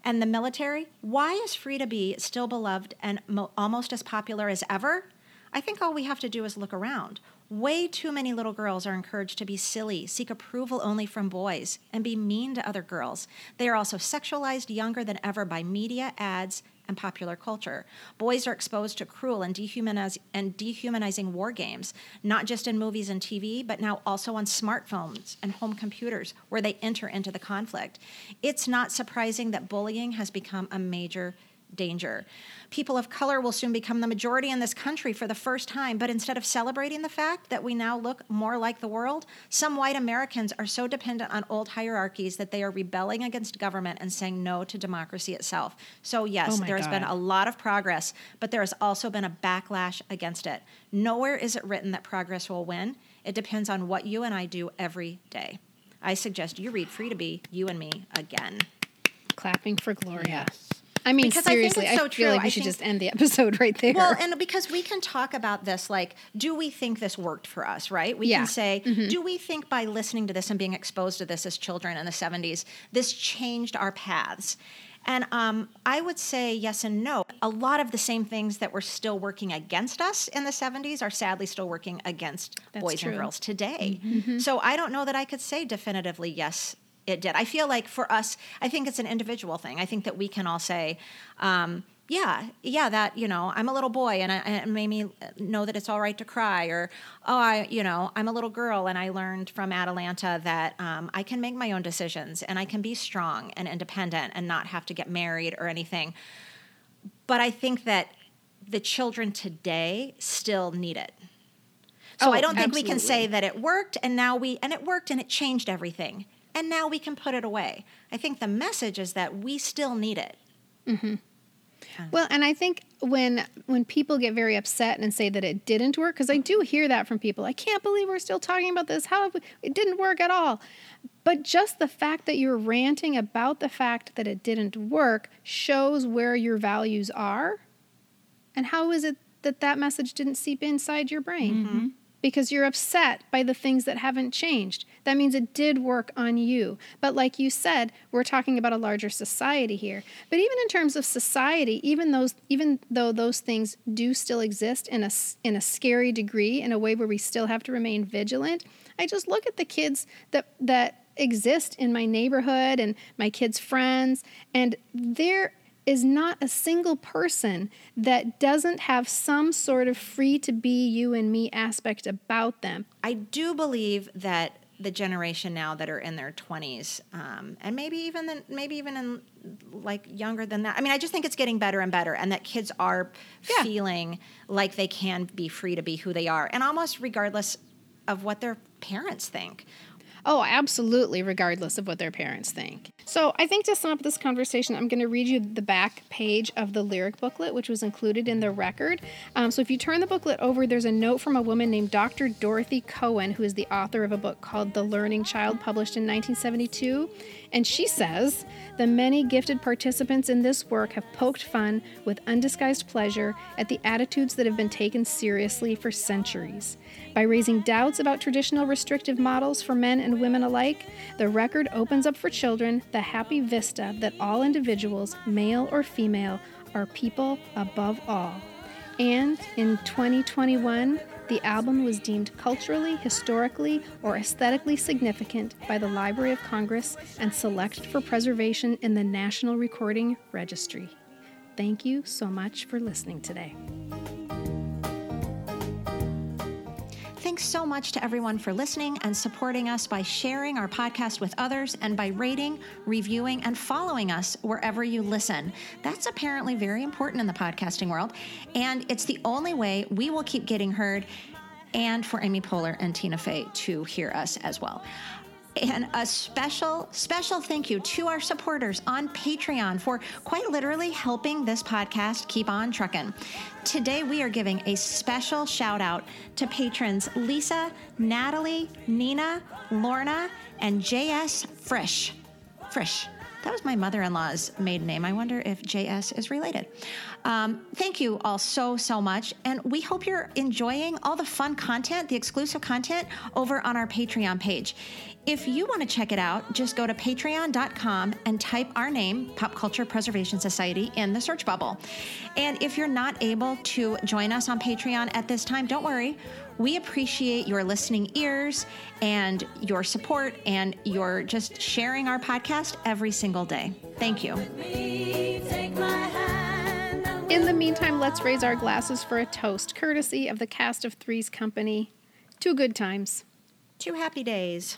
and the military, why is Free to Be still beloved and mo- almost as popular as ever? I think all we have to do is look around. Way too many little girls are encouraged to be silly, seek approval only from boys, and be mean to other girls. They are also sexualized younger than ever by media, ads, and popular culture. Boys are exposed to cruel and, dehumaniz- and dehumanizing war games, not just in movies and TV, but now also on smartphones and home computers where they enter into the conflict. It's not surprising that bullying has become a major danger. People of color will soon become the majority in this country for the first time, but instead of celebrating the fact that we now look more like the world, some white Americans are so dependent on old hierarchies that they are rebelling against government and saying no to democracy itself. So, yes, Oh my there has been a lot of progress, but there has also been a backlash against it. Nowhere is it written that progress will win. It depends on what you and I do every day. I suggest you read Free to Be, You and Me again. Clapping for Gloria. I mean, Because I think seriously, I, it's so feel true. like we I should think- just end the episode right there. Well, and because we can talk about this, like, do we think this worked for us, right? We Yeah. can say, Mhm. do we think by listening to this and being exposed to this as children in the 70s, this changed our paths? And um, I would say yes and no. A lot of the same things that were still working against us in the 70s are sadly still working against That's boys true. and girls today. Mhm. So I don't know that I could say definitively yes, it did. I feel like for us, I think it's an individual thing. I think that we can all say, um, yeah, yeah, that you know, I'm a little boy, and I- and it made me know that it's all right to cry, or oh, I, you know, I'm a little girl, and I learned from Atalanta that um, I can make my own decisions, and I can be strong and independent, and not have to get married or anything. But I think that the children today still need it. So Oh, I don't think we can say that it worked and now we and it worked and it changed everything. And now we can put it away. I think the message is that we still need it. hmm Well, and I think when when people get very upset and say that it didn't work, because I do hear that from people. I can't believe we're still talking about this. How have we, it didn't work at all? But just the fact that you're ranting about the fact that it didn't work shows where your values are, and how is it that that message didn't seep inside your brain? Because you're upset by the things that haven't changed. That means it did work on you. But like you said, we're talking about a larger society here. But even in terms of society, even those even though those things do still exist in a in a scary degree in a way where we still have to remain vigilant, I just look at the kids that that exist in my neighborhood and my kids' friends and there is not a single person that doesn't have some sort of free to be you and me aspect about them. I do believe that the generation now that are in their 20s um, and maybe even then maybe even in like younger than that i mean i just think it's getting better and better and that kids are Yeah. feeling like they can be free to be who they are and almost regardless of what their parents think Oh, absolutely, regardless of what their parents think. So, I think to sum up this conversation, I'm going to read you the back page of the lyric booklet, which was included in the record. Um, so, if you turn the booklet over, there's a note from a woman named Dr. Dorothy Cohen, who is the author of a book called The Learning Child, published in 1972. And she says the many gifted participants in this work have poked fun with undisguised pleasure at the attitudes that have been taken seriously for centuries. By raising doubts about traditional restrictive models for men and women alike, the record opens up for children the happy vista that all individuals, male or female, are people above all. And in 2021, the album was deemed culturally, historically, or aesthetically significant by the Library of Congress and selected for preservation in the National Recording Registry. Thank you so much for listening today. Thanks so much to everyone for listening and supporting us by sharing our podcast with others and by rating, reviewing, and following us wherever you listen. That's apparently very important in the podcasting world, and it's the only way we will keep getting heard and for Amy Poehler and Tina Fey to hear us as well. And a special, special thank you to our supporters on Patreon for quite literally helping this podcast keep on trucking. Today, we are giving a special shout out to patrons Lisa, Natalie, Nina, Lorna, and JS Frisch. Frisch. That was my mother in law's maiden name. I wonder if JS is related. Um, thank you all so, so much. And we hope you're enjoying all the fun content, the exclusive content over on our Patreon page. If you want to check it out, just go to patreon.com and type our name, Pop Culture Preservation Society, in the search bubble. And if you're not able to join us on Patreon at this time, don't worry. We appreciate your listening ears and your support and your just sharing our podcast every single day. Thank you. In the meantime, let's raise our glasses for a toast, courtesy of the cast of Three's Company. To good times. To happy days.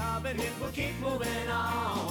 love it if we keep moving on.